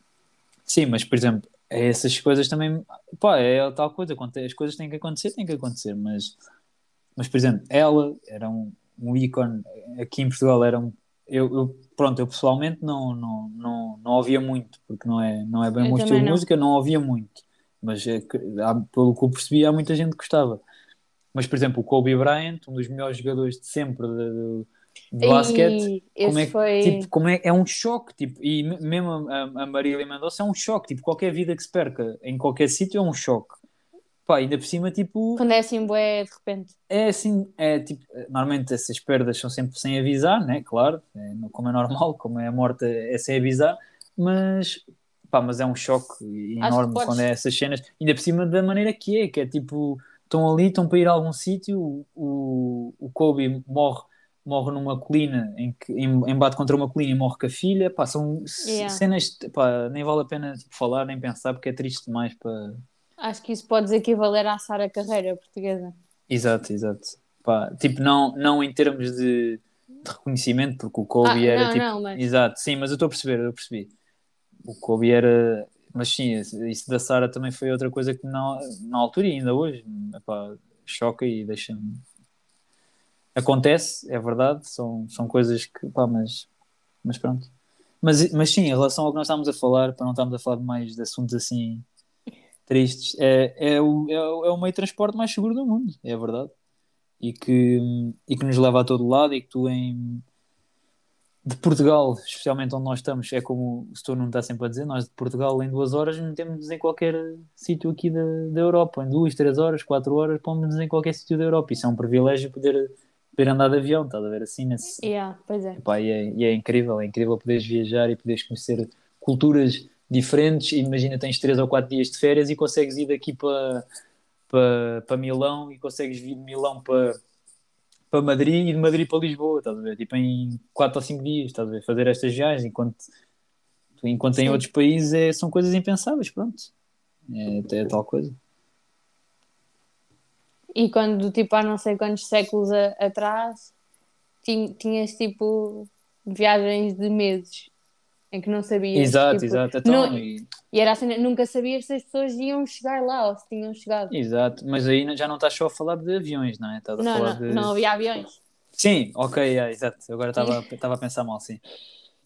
Sim, mas por exemplo, essas coisas também, pá, é tal coisa, as coisas têm que acontecer, têm que acontecer, mas, mas por exemplo, ela era um, um ícone, aqui em Portugal era um, eu, eu- pronto, eu pessoalmente não, não, não, não ouvia muito, porque não é, não é bem o Eu meu também estilo de música, não ouvia muito, mas é há- pelo que eu percebi, há muita gente que gostava. Mas, por exemplo, o Kobe Bryant, um dos melhores jogadores de sempre de, de, de basquete, como é foi. tipo, como é, é um choque, tipo, e me- mesmo a, a- a Marília Mendonça é um choque, tipo, qualquer vida que se perca em qualquer sítio é um choque. Pá, ainda por cima, tipo, Quando é assim, bué, de repente. é assim, é tipo, normalmente essas perdas são sempre sem avisar, né? Claro, é, como é normal, como é a morte é sem avisar, mas, pá, mas é um choque enorme podes- quando é essas cenas, ainda por cima da maneira que é, que é tipo, estão ali, estão para ir a algum sítio, o, o, Kobe morre, morre numa colina, em que em- embate contra uma colina e morre com a filha, pá, são Yeah. cenas, pá, nem vale a pena tipo, falar, nem pensar, porque é triste demais para... Acho que isso pode equivaler à Sara Carreira portuguesa. Exato, exato. Pá, tipo, não, não em termos de, de reconhecimento, porque o Kobe Ah, era não, tipo. não, mas- Exato, sim, mas eu estou a perceber, eu percebi. O Kobe era. Mas sim, isso da Sara também foi outra coisa que na, na altura e ainda hoje epá, choca e deixa-me. Acontece, é verdade, são, são coisas que. Pá, mas, mas pronto. Mas, mas sim, em relação ao que nós estávamos a falar, para não estarmos a falar mais de assuntos assim tristes, é, é, o, é, o- é o meio de transporte mais seguro do mundo, é verdade. E que, e que nos leva a todo lado e que tu em de Portugal, especialmente onde nós estamos, é como o Setor não está sempre a dizer, nós de Portugal em duas horas metemos-nos em qualquer sítio aqui da, da Europa, em duas, três horas, quatro horas, pomos-nos em qualquer sítio da Europa. Isso é um privilégio poder, poder andar de avião, estás a ver assim nesse, Yeah, pois é. Epá, e, é, e é incrível, é incrível poderes viajar e poderes conhecer culturas diferentes. Imagina, tens três ou quatro dias de férias e consegues ir daqui para para para Milão e consegues vir de Milão para para Madrid e de Madrid para Lisboa, estás a ver? Tipo em quatro ou cinco dias, estás a ver? Fazer estas viagens enquanto, enquanto em outros países é, são coisas impensáveis, pronto. É, é tal coisa. E quando, tipo, há não sei quantos séculos a- atrás, tin- tinhas, tipo, viagens de meses em que não sabias. Exato, tipo, exato. Então, não- e- E era assim, nunca sabias se as pessoas iam chegar lá ou se tinham chegado. exato, mas aí já não estás só a falar de aviões, não é? Estás a Não, falar não, de. não havia aviões. Sim, ok, é, exato. Agora estava a pensar mal, sim.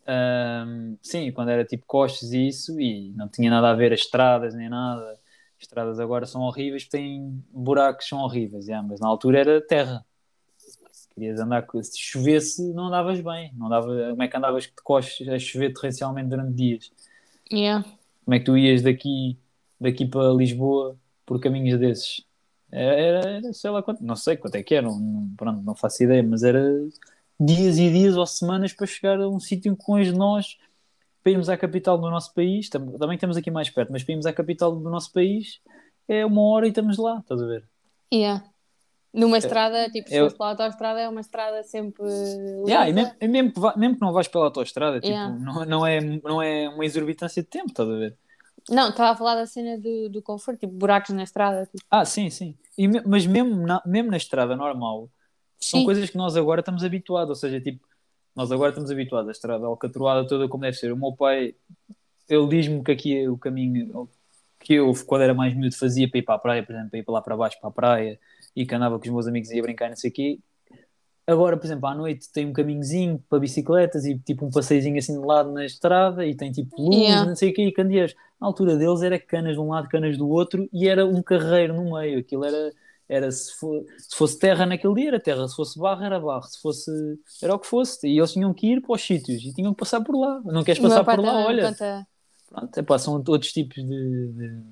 Ahm, sim, quando era tipo costas e isso, e não tinha nada a ver as estradas nem nada. As estradas agora são horríveis, têm buracos, são horríveis, yeah, mas na altura era terra. Querias andar, se chovesse, não andavas bem. Não dava, como é que andavas de costas a chover torrencialmente durante dias? Yeah. Como é que tu ias daqui, daqui para Lisboa por caminhos desses? Era, era, sei lá quanto, não sei quanto é que era, não, pronto, não faço ideia, mas era dias e dias ou semanas para chegar a um sítio com de nós, para irmos à capital do nosso país, tam- também estamos aqui mais perto, mas para irmos à capital do nosso país é uma hora e estamos lá, estás a ver? Yeah. Numa estrada, tipo, se eu- pela autoestrada, é uma estrada sempre. Yeah, e mesmo, mesmo, que vá- mesmo que não vais pela autoestrada, tipo, Yeah. não, não, é, não é uma exorbitância de tempo, estás a ver? Não, estava a falar da cena do, do conforto, tipo, buracos na estrada. Tipo. Ah, sim, sim. E mas mesmo na, mesmo na estrada normal, são Sim. coisas que nós agora estamos habituados. Ou seja, tipo, nós agora estamos habituados à estrada alcatroada toda como deve ser. O meu pai, ele diz-me que aqui é o caminho que eu, quando era mais miúdo, fazia para ir para a praia, por exemplo, para ir para lá para baixo, para a praia, e que andava com os meus amigos e ia brincar, não sei o quê. Agora, por exemplo, à noite tem um caminhozinho para bicicletas e tipo um passeiozinho assim de lado na estrada e tem tipo luz, Yeah. não sei o quê, e candeeiros. Na altura deles era canas de um lado, canas do outro e era um carreiro no meio. Aquilo era, era se, fo- se fosse terra naquele dia era terra, se fosse barro era barro, se fosse era o que fosse. E eles tinham que ir para os sítios e tinham que passar por lá. Não queres passar por lá? Olha, conta- pronto, epá, são outros tipos de, de-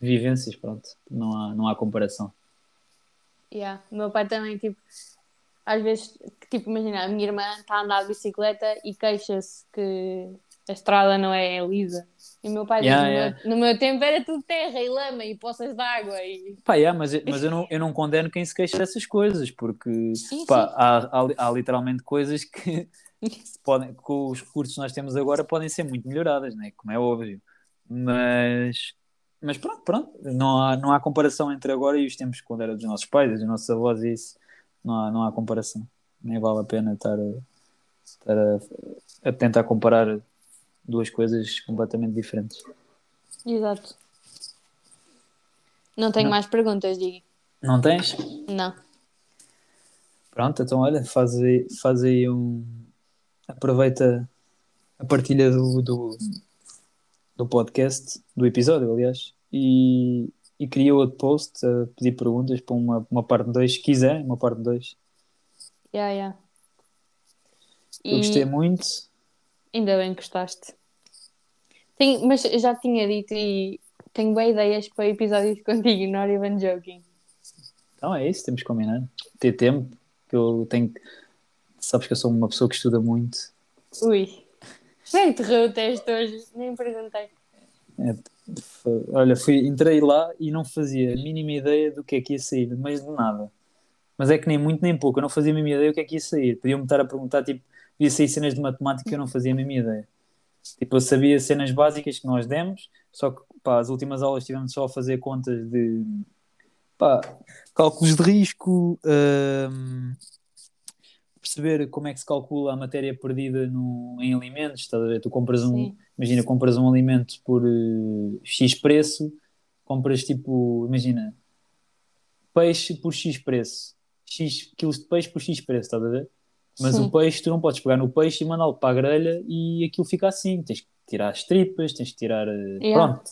de vivências, pronto, não há, não há comparação. Yeah. O meu pai também, tipo, às vezes, tipo, imagina, a minha irmã está a andar de bicicleta e queixa-se que a estrada não é lisa. E o meu pai Yeah, diz: no, yeah. meu, no meu tempo era tudo terra e lama e poças de água. E... Pá, yeah, mas, mas eu, não, eu não condeno quem se queixa dessas coisas, porque Sim, pá, sim. há, há, há literalmente coisas que, podem, com os recursos que nós temos agora podem ser muito melhoradas, né? como é óbvio. Mas, mas pronto, pronto. Não há, não há comparação entre agora e os tempos quando era dos nossos pais, dos nossos avós e isso. Não há, não há comparação. Nem vale a pena estar, a, estar a, a tentar comparar duas coisas completamente diferentes. Exato. Não tenho Não. mais perguntas, Diggy. Não tens? Não. Pronto, então olha, faz aí, faz aí um. Aproveita a partilha do, do, do podcast, do episódio, aliás, e, e outro post a pedir perguntas para uma, uma parte 2, se quiser, uma parte 2. Yeah, yeah. Eu E gostei muito. ainda bem que gostaste. Tenho, mas já tinha dito e tenho bem ideias para episódios contigo, not even joking. Então é isso, temos que combinar. Ter tempo, que eu tenho. Sabes que eu sou uma pessoa que estuda muito. Ui. Bem, terror o teste hoje, nem perguntei. Foi- Olha, fui, entrei lá e não fazia a mínima ideia do que é que ia sair, mas de nada. Mas é que nem muito nem pouco, eu não fazia a mínima ideia do que é que ia sair. Podiam-me estar a perguntar, tipo, ia sair cenas de matemática que eu não fazia a mínima ideia. Tipo, eu sabia cenas básicas que nós demos, só que, pá, as últimas aulas tivemos só a fazer contas de, pá, cálculos de risco, hum, perceber como é que se calcula a matéria perdida no, em alimentos, estás a ver? Tu compras um, Sim. imagina, compras um alimento por eh, X preço, compras tipo, imagina, peixe por X preço, X quilos de peixe por X preço, estás a ver? Mas Sim. o peixe, tu não podes pegar no peixe e mandá-lo para a grelha e aquilo fica assim. Tens que tirar as tripas, tens que tirar. eh, Yeah. Pronto.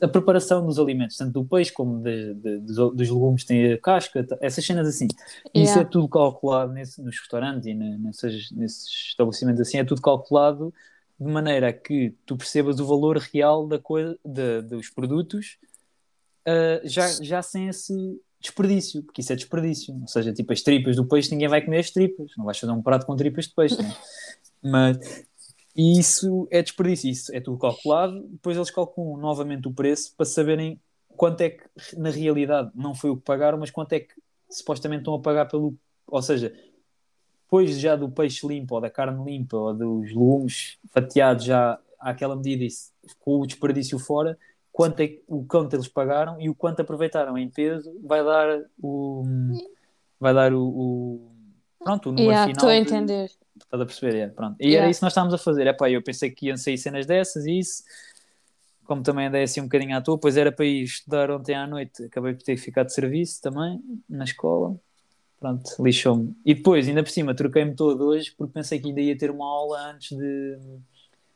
A preparação dos alimentos, tanto do peixe como de- de- dos, dos legumes, tem a casca, essas cenas assim. E Isso Yeah. é tudo calculado nesse- nos restaurantes e ne- nesses, nesses estabelecimentos assim, é tudo calculado de maneira a que tu percebas o valor real da coisa, de- dos produtos ah, já, já sem esse desperdício, porque isso é desperdício. Ou seja, tipo as tripas do peixe, ninguém vai comer as tripas, não vais fazer um prato com tripas de peixe, né? Mas e isso é desperdício, isso é tudo calculado. Depois eles calculam novamente o preço para saberem quanto é que na realidade não foi o que pagaram, mas quanto é que supostamente estão a pagar pelo. Ou seja, depois já do peixe limpo, ou da carne limpa, ou dos legumes fatiados já àquela medida, isso, com o desperdício fora, quanto, é, que- o quanto eles pagaram e o quanto aproveitaram em peso vai dar o. Vai dar o. o pronto, o número Yeah, Estou final. a de- entender. Estás a perceber? É, pronto. E Yeah. era isso que nós estávamos a fazer. É pá, eu pensei que iam sair cenas dessas e isso. Como também andei assim um bocadinho à toa, pois era para ir estudar ontem à noite. Acabei por ter ficado de serviço também na escola. pronto, lixou-me. E depois, ainda por cima, troquei-me todo hoje porque pensei que ainda ia ter uma aula antes de,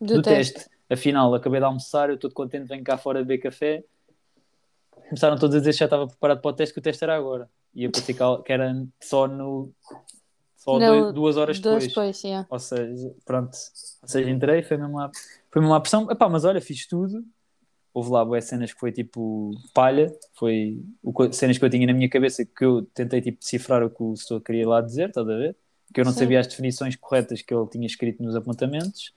Do, do teste. teste. Afinal, acabei de almoçar, eu estou contente, venho cá fora beber café. Começaram todos a dizer que já estava preparado para o teste, que o teste era agora. E eu pensei que era só no. Só Não, dois- duas horas depois. depois, yeah. Ou seja, pronto. Ou seja, entrei, foi mesmo lá, foi mesmo lá a pressão. Epá, mas olha, fiz tudo. Houve lá boas cenas que foi tipo palha. Foi o, cenas que eu tinha na minha cabeça que eu tentei tipo decifrar o que o senhor queria lá dizer, estás a ver? Que eu não Sim. sabia as definições corretas que ele tinha escrito nos apontamentos.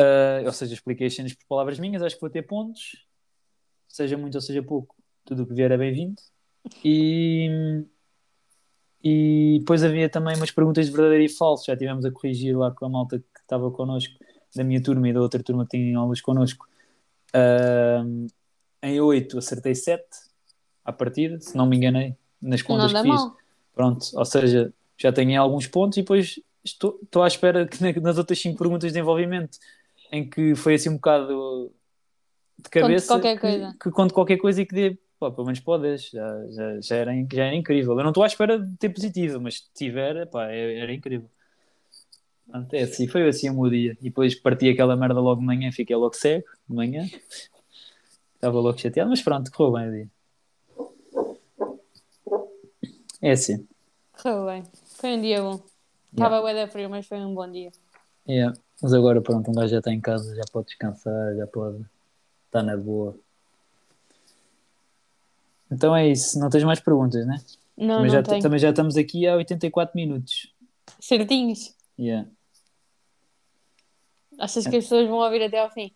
Ah, ou seja, expliquei as cenas por palavras minhas, acho que vou ter pontos, seja muito ou seja pouco, tudo o que vier é bem-vindo. E, e depois havia também umas perguntas de verdadeiro e falso, já tivemos a corrigir lá com a malta que estava connosco, da minha turma e da outra turma que tem aulas connosco. Ah, em 8 acertei 7 à partida, se não me enganei, nas contas dá que fiz. mal. Pronto, ou seja, já tenho alguns pontos e depois estou, estou à espera que na- nas outras 5 perguntas de envolvimento, em que foi assim um bocado de cabeça, qualquer que, que conte qualquer coisa e que dê, pá, pelo menos 10, já, já, já, era, já era incrível. Eu não estou à espera de ter positivo, mas se tiver, pá, é- era incrível. Pronto, é assim, foi assim o meu dia. E depois parti aquela merda logo de manhã, fiquei logo cego de manhã. Estava logo chateado, mas pronto, correu bem o dia. É assim. Correu bem. Foi um dia bom. Yeah. Estava bué da frio, mas foi um bom dia. Yeah. Mas agora pronto, um gajo já está em casa, já pode descansar, já pode estar na boa. Então é isso, não tens mais perguntas, né? Não, também, não já, tenho. também já estamos aqui há 84 minutos. Certinhos. Yeah. Achas que as pessoas vão ouvir até ao fim?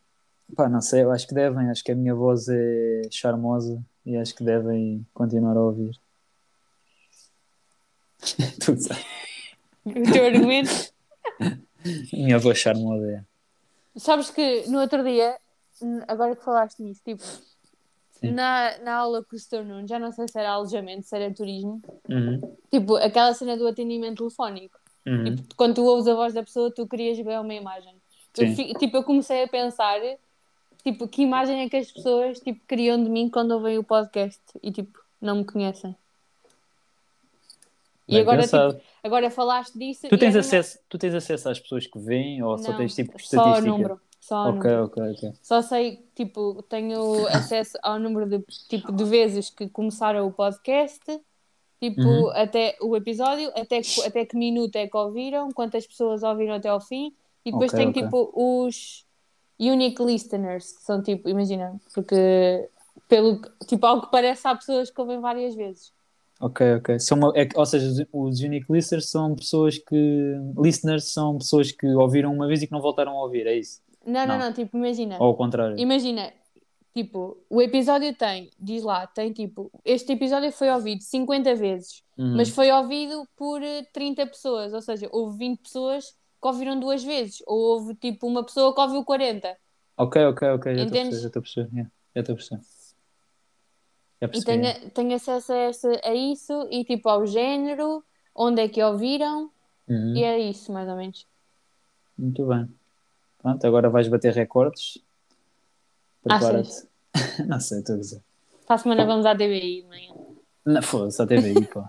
Pá, não sei, eu acho que devem, acho que a minha voz é charmosa e acho que devem continuar a ouvir. tu sabes, O teu argumento? minha voz charmosa é. Sabes que no outro dia, agora que falaste nisso, tipo. Na, na aula com o Sr. Nuno, já não sei se era alojamento, se era turismo, Uhum, tipo, aquela cena do atendimento telefónico. uhum. Tipo, quando tu ouves a voz da pessoa, tu querias ver uma imagem. Eu, tipo, eu comecei a pensar, tipo, que imagem é que as pessoas, tipo, criam de mim quando ouvem o podcast e, tipo, não me conhecem. E Bem agora, pensado. tipo, agora falaste disso tu, e tens uma- acesso, tu tens acesso às pessoas que vêm ou só Não, tens tipo só o estatística? número. Só Ok, número. ok, ok. Só sei, tipo, tenho acesso ao número de, tipo, de vezes que começaram o podcast, tipo, Uhum. até o episódio, até que, até que minuto é que ouviram, quantas pessoas ouviram até ao fim, e depois Ok, tenho, ok. tipo, os unique listeners, que são, tipo, imagina, porque, pelo, tipo, ao que parece, há pessoas que ouvem várias vezes. Ok, ok. São uma- é ou seja, os unique listeners são pessoas que. Listeners são pessoas que ouviram uma vez e que não voltaram a ouvir, é isso? Não, não, Não. tipo, imagina. Ou ao contrário? Imagina, tipo, o episódio tem, diz lá, tem tipo, este episódio foi ouvido 50 vezes, Uhum. mas foi ouvido por eh, 30 pessoas, ou seja, houve 20 pessoas que ouviram duas vezes, ou houve tipo uma pessoa que ouviu 40. Ok, ok, ok. Já estou a perceber, já estou a perceber. Já E tenho, tenho acesso a, essa- a isso e tipo ao género, onde é que ouviram, Uhum. e é isso, mais ou menos. Muito bem. Pronto, agora vais bater recordes. Prepara-te. não sei, estou a dizer. Para a semana vamos à TVI de manhã. Não, foda-se, a TVI, pô.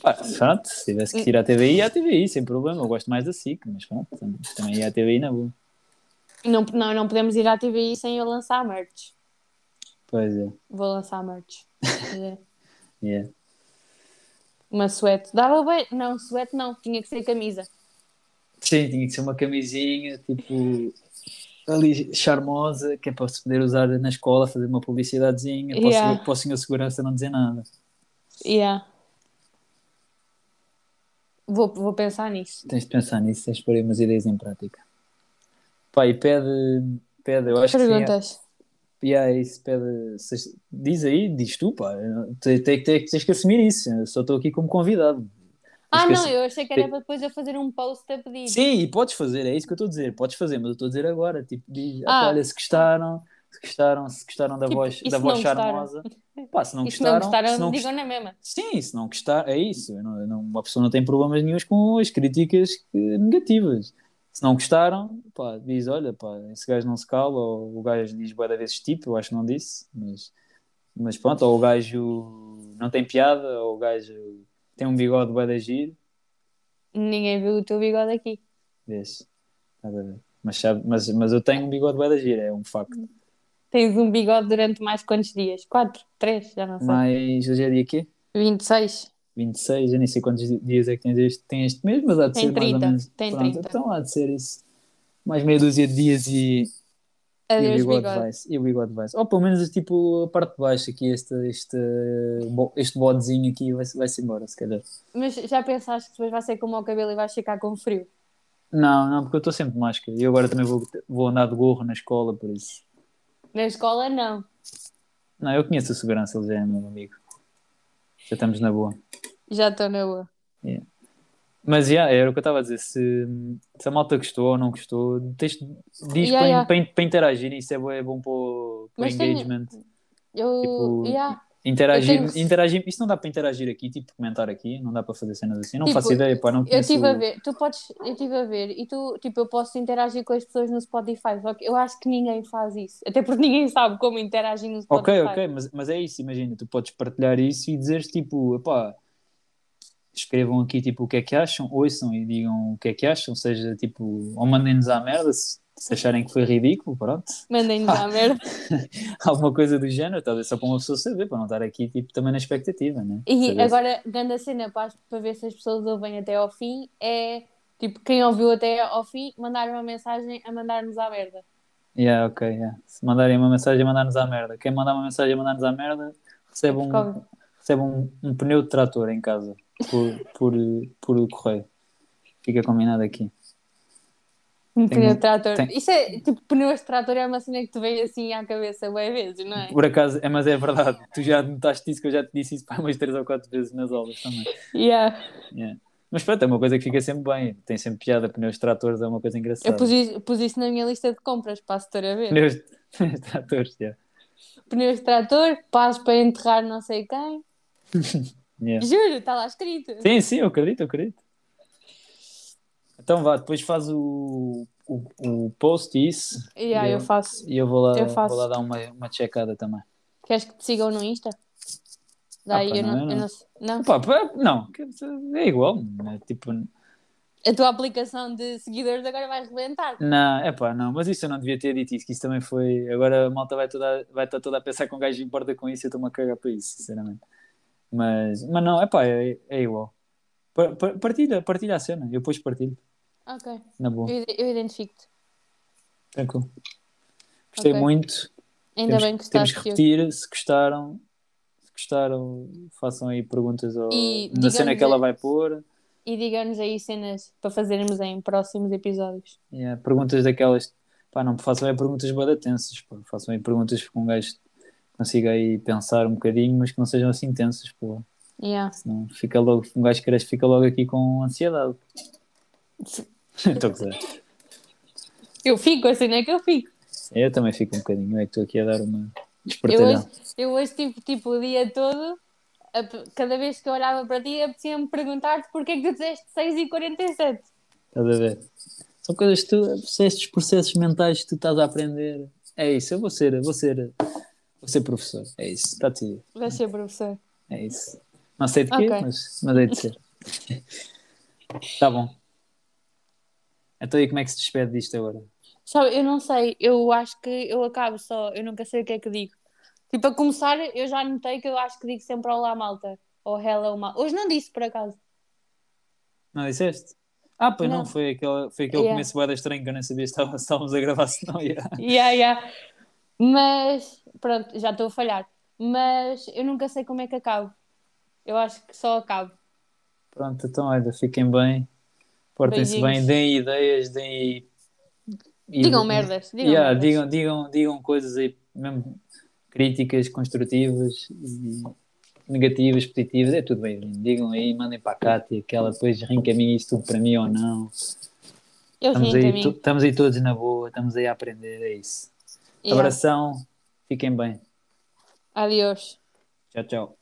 Pá, pronto, se tivesse que ir à TVI, ia à TVI, sem problema. Eu gosto mais da SIC, mas pronto, também ia à TVI na boa. Não, não, não podemos ir à TVI sem eu lançar merch. Pois é, Vou lançar merch. Yeah. Uma suéte. Dava bem? Não, suéte não, tinha que ser camisa. Sim, tinha que ser uma camisinha, tipo, ali charmosa, que é para se poder usar na escola, fazer uma publicidadezinha, para, o Yeah. senhor, para o senhor segurança não dizer nada. Yeah. Vou, vou pensar nisso. Tens de pensar nisso, tens de pôr aí umas ideias em prática. Pá, e pede, pede, eu acho que sim, Perguntas. E é isso, pede. Diz aí, diz tu, pá. Tens, tens que assumir isso. Eu só estou aqui como convidado. Ah, não, eu achei que era para depois eu fazer um post a pedir. Sim, e podes fazer, é isso que eu estou a dizer. Podes fazer, mas eu estou a dizer agora. Tipo, diz, Ah. "Ah, olha, se gostaram, se gostaram, se gostaram da Tipo, voz, da voz gostaram? charmosa. Pá, se não se não gostaram, gostaram, se não digam na mesma. Sim, se não gostar, é isso. Eu não, eu não- uma pessoa não tem problemas nenhums com as críticas negativas. Se não gostaram, pá, diz, olha, pá, esse gajo não se cala, ou o gajo diz bué da vezes tipo, eu acho que não disse, mas Mas pronto, ou o gajo não tem piada, ou o gajo tem um bigode de giro. Ninguém viu o teu bigode aqui. Vês? Mas, sabe, mas, mas eu tenho um bigode de giro, é um facto. Tens um bigode durante mais quantos dias? Quatro? Três? Já não sei. Mas hoje é dia quê? 26. 26, eu nem sei quantos dias é que tens este, tem este mês, mas há de Tem ser mais 30, ou menos. tem Pronto, 30. então há de ser isso. Mais meia dúzia de dias e, e o Adeus, bigode bigode. vai-se. E o bigode. Ou pelo menos tipo a parte de baixo aqui, este, este, este bodezinho aqui vai-se vai-se embora, se calhar. Mas já pensaste que depois vai ser como o cabelo e vais ficar com frio? Não, não, porque eu estou sempre de máscara. E agora também vou, vou andar de gorro na escola, por isso. Na escola, não. Não, eu conheço a segurança, ele já é meu amigo. Já estamos na boa. Já estou na boa. Mas já, era o que eu estava a dizer. Se, se a malta gostou ou não gostou, tens, diz Yeah, para, yeah. para, para interagir. Isso é bom, é bom para o, para o Mas tenho- engagement. Eu. Tipo, yeah. Interagir, eu tenho- interagir, isto não dá para interagir aqui, tipo comentar aqui, não dá para fazer cenas assim. Não Tipo, faço ideia, pá, não Eu conheço. estive a ver, tu podes, eu estive a ver e tu, tipo, eu posso interagir com as pessoas no Spotify, só que eu acho que ninguém faz isso, até porque ninguém sabe como interagir no Spotify. Ok, ok, mas, mas é isso, imagina, tu podes partilhar isso e dizeres tipo, epá, escrevam aqui tipo o que é que acham, ouçam e digam o que é que acham, seja tipo, ou mandem-nos à merda se, se acharem que foi ridículo, pronto. Mandem-nos à merda. Alguma coisa do género, talvez só para uma pessoa saber, para não estar aqui tipo, também na expectativa, né? E Saber agora, grande a cena para, para ver se as pessoas ouvem até ao fim é, tipo, quem ouviu até ao fim, mandar uma mensagem a mandar-nos à merda. Yeah, ok, yeah. Se mandarem uma mensagem, mandar-nos à merda. Quem mandar uma mensagem, mandar-nos à merda, recebe um, Porque- recebe um, um pneu de trator em casa por, por, por correio. Fica combinado aqui. Um pneu de trator. tenho- Isso é, tipo, pneus de trator é uma cena que te vem assim à cabeça bem vezes, não é? Por acaso, é, mas é verdade. Tu já notaste isso, que eu já te disse isso para umas três ou quatro vezes nas aulas também. Yeah. Yeah. Mas pronto, é uma coisa que fica sempre bem. Tem sempre piada. Pneus de tratores é uma coisa engraçada. Eu pus isso, pus isso na minha lista de compras, passo ter a ver. Pneus de pneus de tratores, yeah. Pneus de trator, passo para enterrar não sei quem. Yeah. Juro, está lá escrito. Sim, sim, eu acredito, eu acredito. Então vá, depois faz o, o, o post e isso. Yeah, E eu faço. E eu vou lá, Eu vou lá dar uma, uma checada também. Queres que te sigam no Insta? Daí Ah, eu, não, não, eu eu não. não. Não. Opa, não, é igual. É tipo, A tua aplicação de seguidores agora vai rebentar. não, é pá, não, mas isso eu não devia ter dito isso, que isso também foi. Agora a malta vai, toda, vai estar toda a pensar que um gajo importa com isso e eu estou-me a cagar para isso, sinceramente. Mas, mas não, é pá, é, é igual. Pa- pa- Partilha, partilha a cena, eu depois partilho, Ok. na boa, Eu, eu identifico-te. tranquilo. Gostei Ok. muito. Ainda temos, bem que temos que Diogo. repetir, se gostaram, se gostaram, façam aí perguntas ao, E na cena que ela aí- vai pôr. E diga-nos aí cenas para fazermos em próximos episódios. Yeah, perguntas daquelas, pá, não façam aí perguntas bada tensas, pá. façam aí perguntas que um gajo consiga aí pensar um bocadinho, mas que não sejam assim tensas, pô. Yeah. Senão fica logo, um gajo cresce fica logo aqui com ansiedade. Estou a gozar. Eu fico, assim não é que eu fico. Eu também fico um bocadinho, é que estou aqui a dar uma Eu hoje, eu hoje tipo, tipo o dia todo, a- cada vez que eu olhava para ti, apetecia-me perguntar-te porque é que tu disseste 6h47. Estás a ver? São coisas que tu, estes processos mentais que tu estás a aprender. É isso, eu vou ser, eu vou ser, vou ser professor. É isso, está tudo. Vais ser professor. É isso. Não sei de quê, Ok. mas, mas hei de ser. Tá bom. Então aí como é que se despede disto agora? Sabe, eu não sei, eu acho que eu acabo só, eu nunca sei o que é que digo. Tipo, a começar, eu já notei que eu acho que digo sempre olá malta. Ou hello malta. Hoje não disse, por acaso. Não disseste? Ah, pois não, Não. foi aquele, foi aquele Yeah. começo boeda estranho que eu nem sabia se estávamos a gravar, se não ia. Yeah, yeah. Mas, pronto, já estou a falhar. Mas eu nunca sei como é que acabo. Eu acho que só acabo. Pronto, então olha, fiquem bem, portem-se bem, deem ideias, deem. e- Digam merdas. Digam Yeah, merdas. digam, digam, digam coisas aí, mesmo críticas, construtivas, e negativas, positivas, é tudo bem. Digam aí, mandem para a Cátia, que ela depois reencaminha isso tudo para mim ou não. Eu Estamos aí, estamos aí todos na boa, estamos aí a aprender, é isso. Yeah. Abração, fiquem bem. Adiós. Tchau, tchau.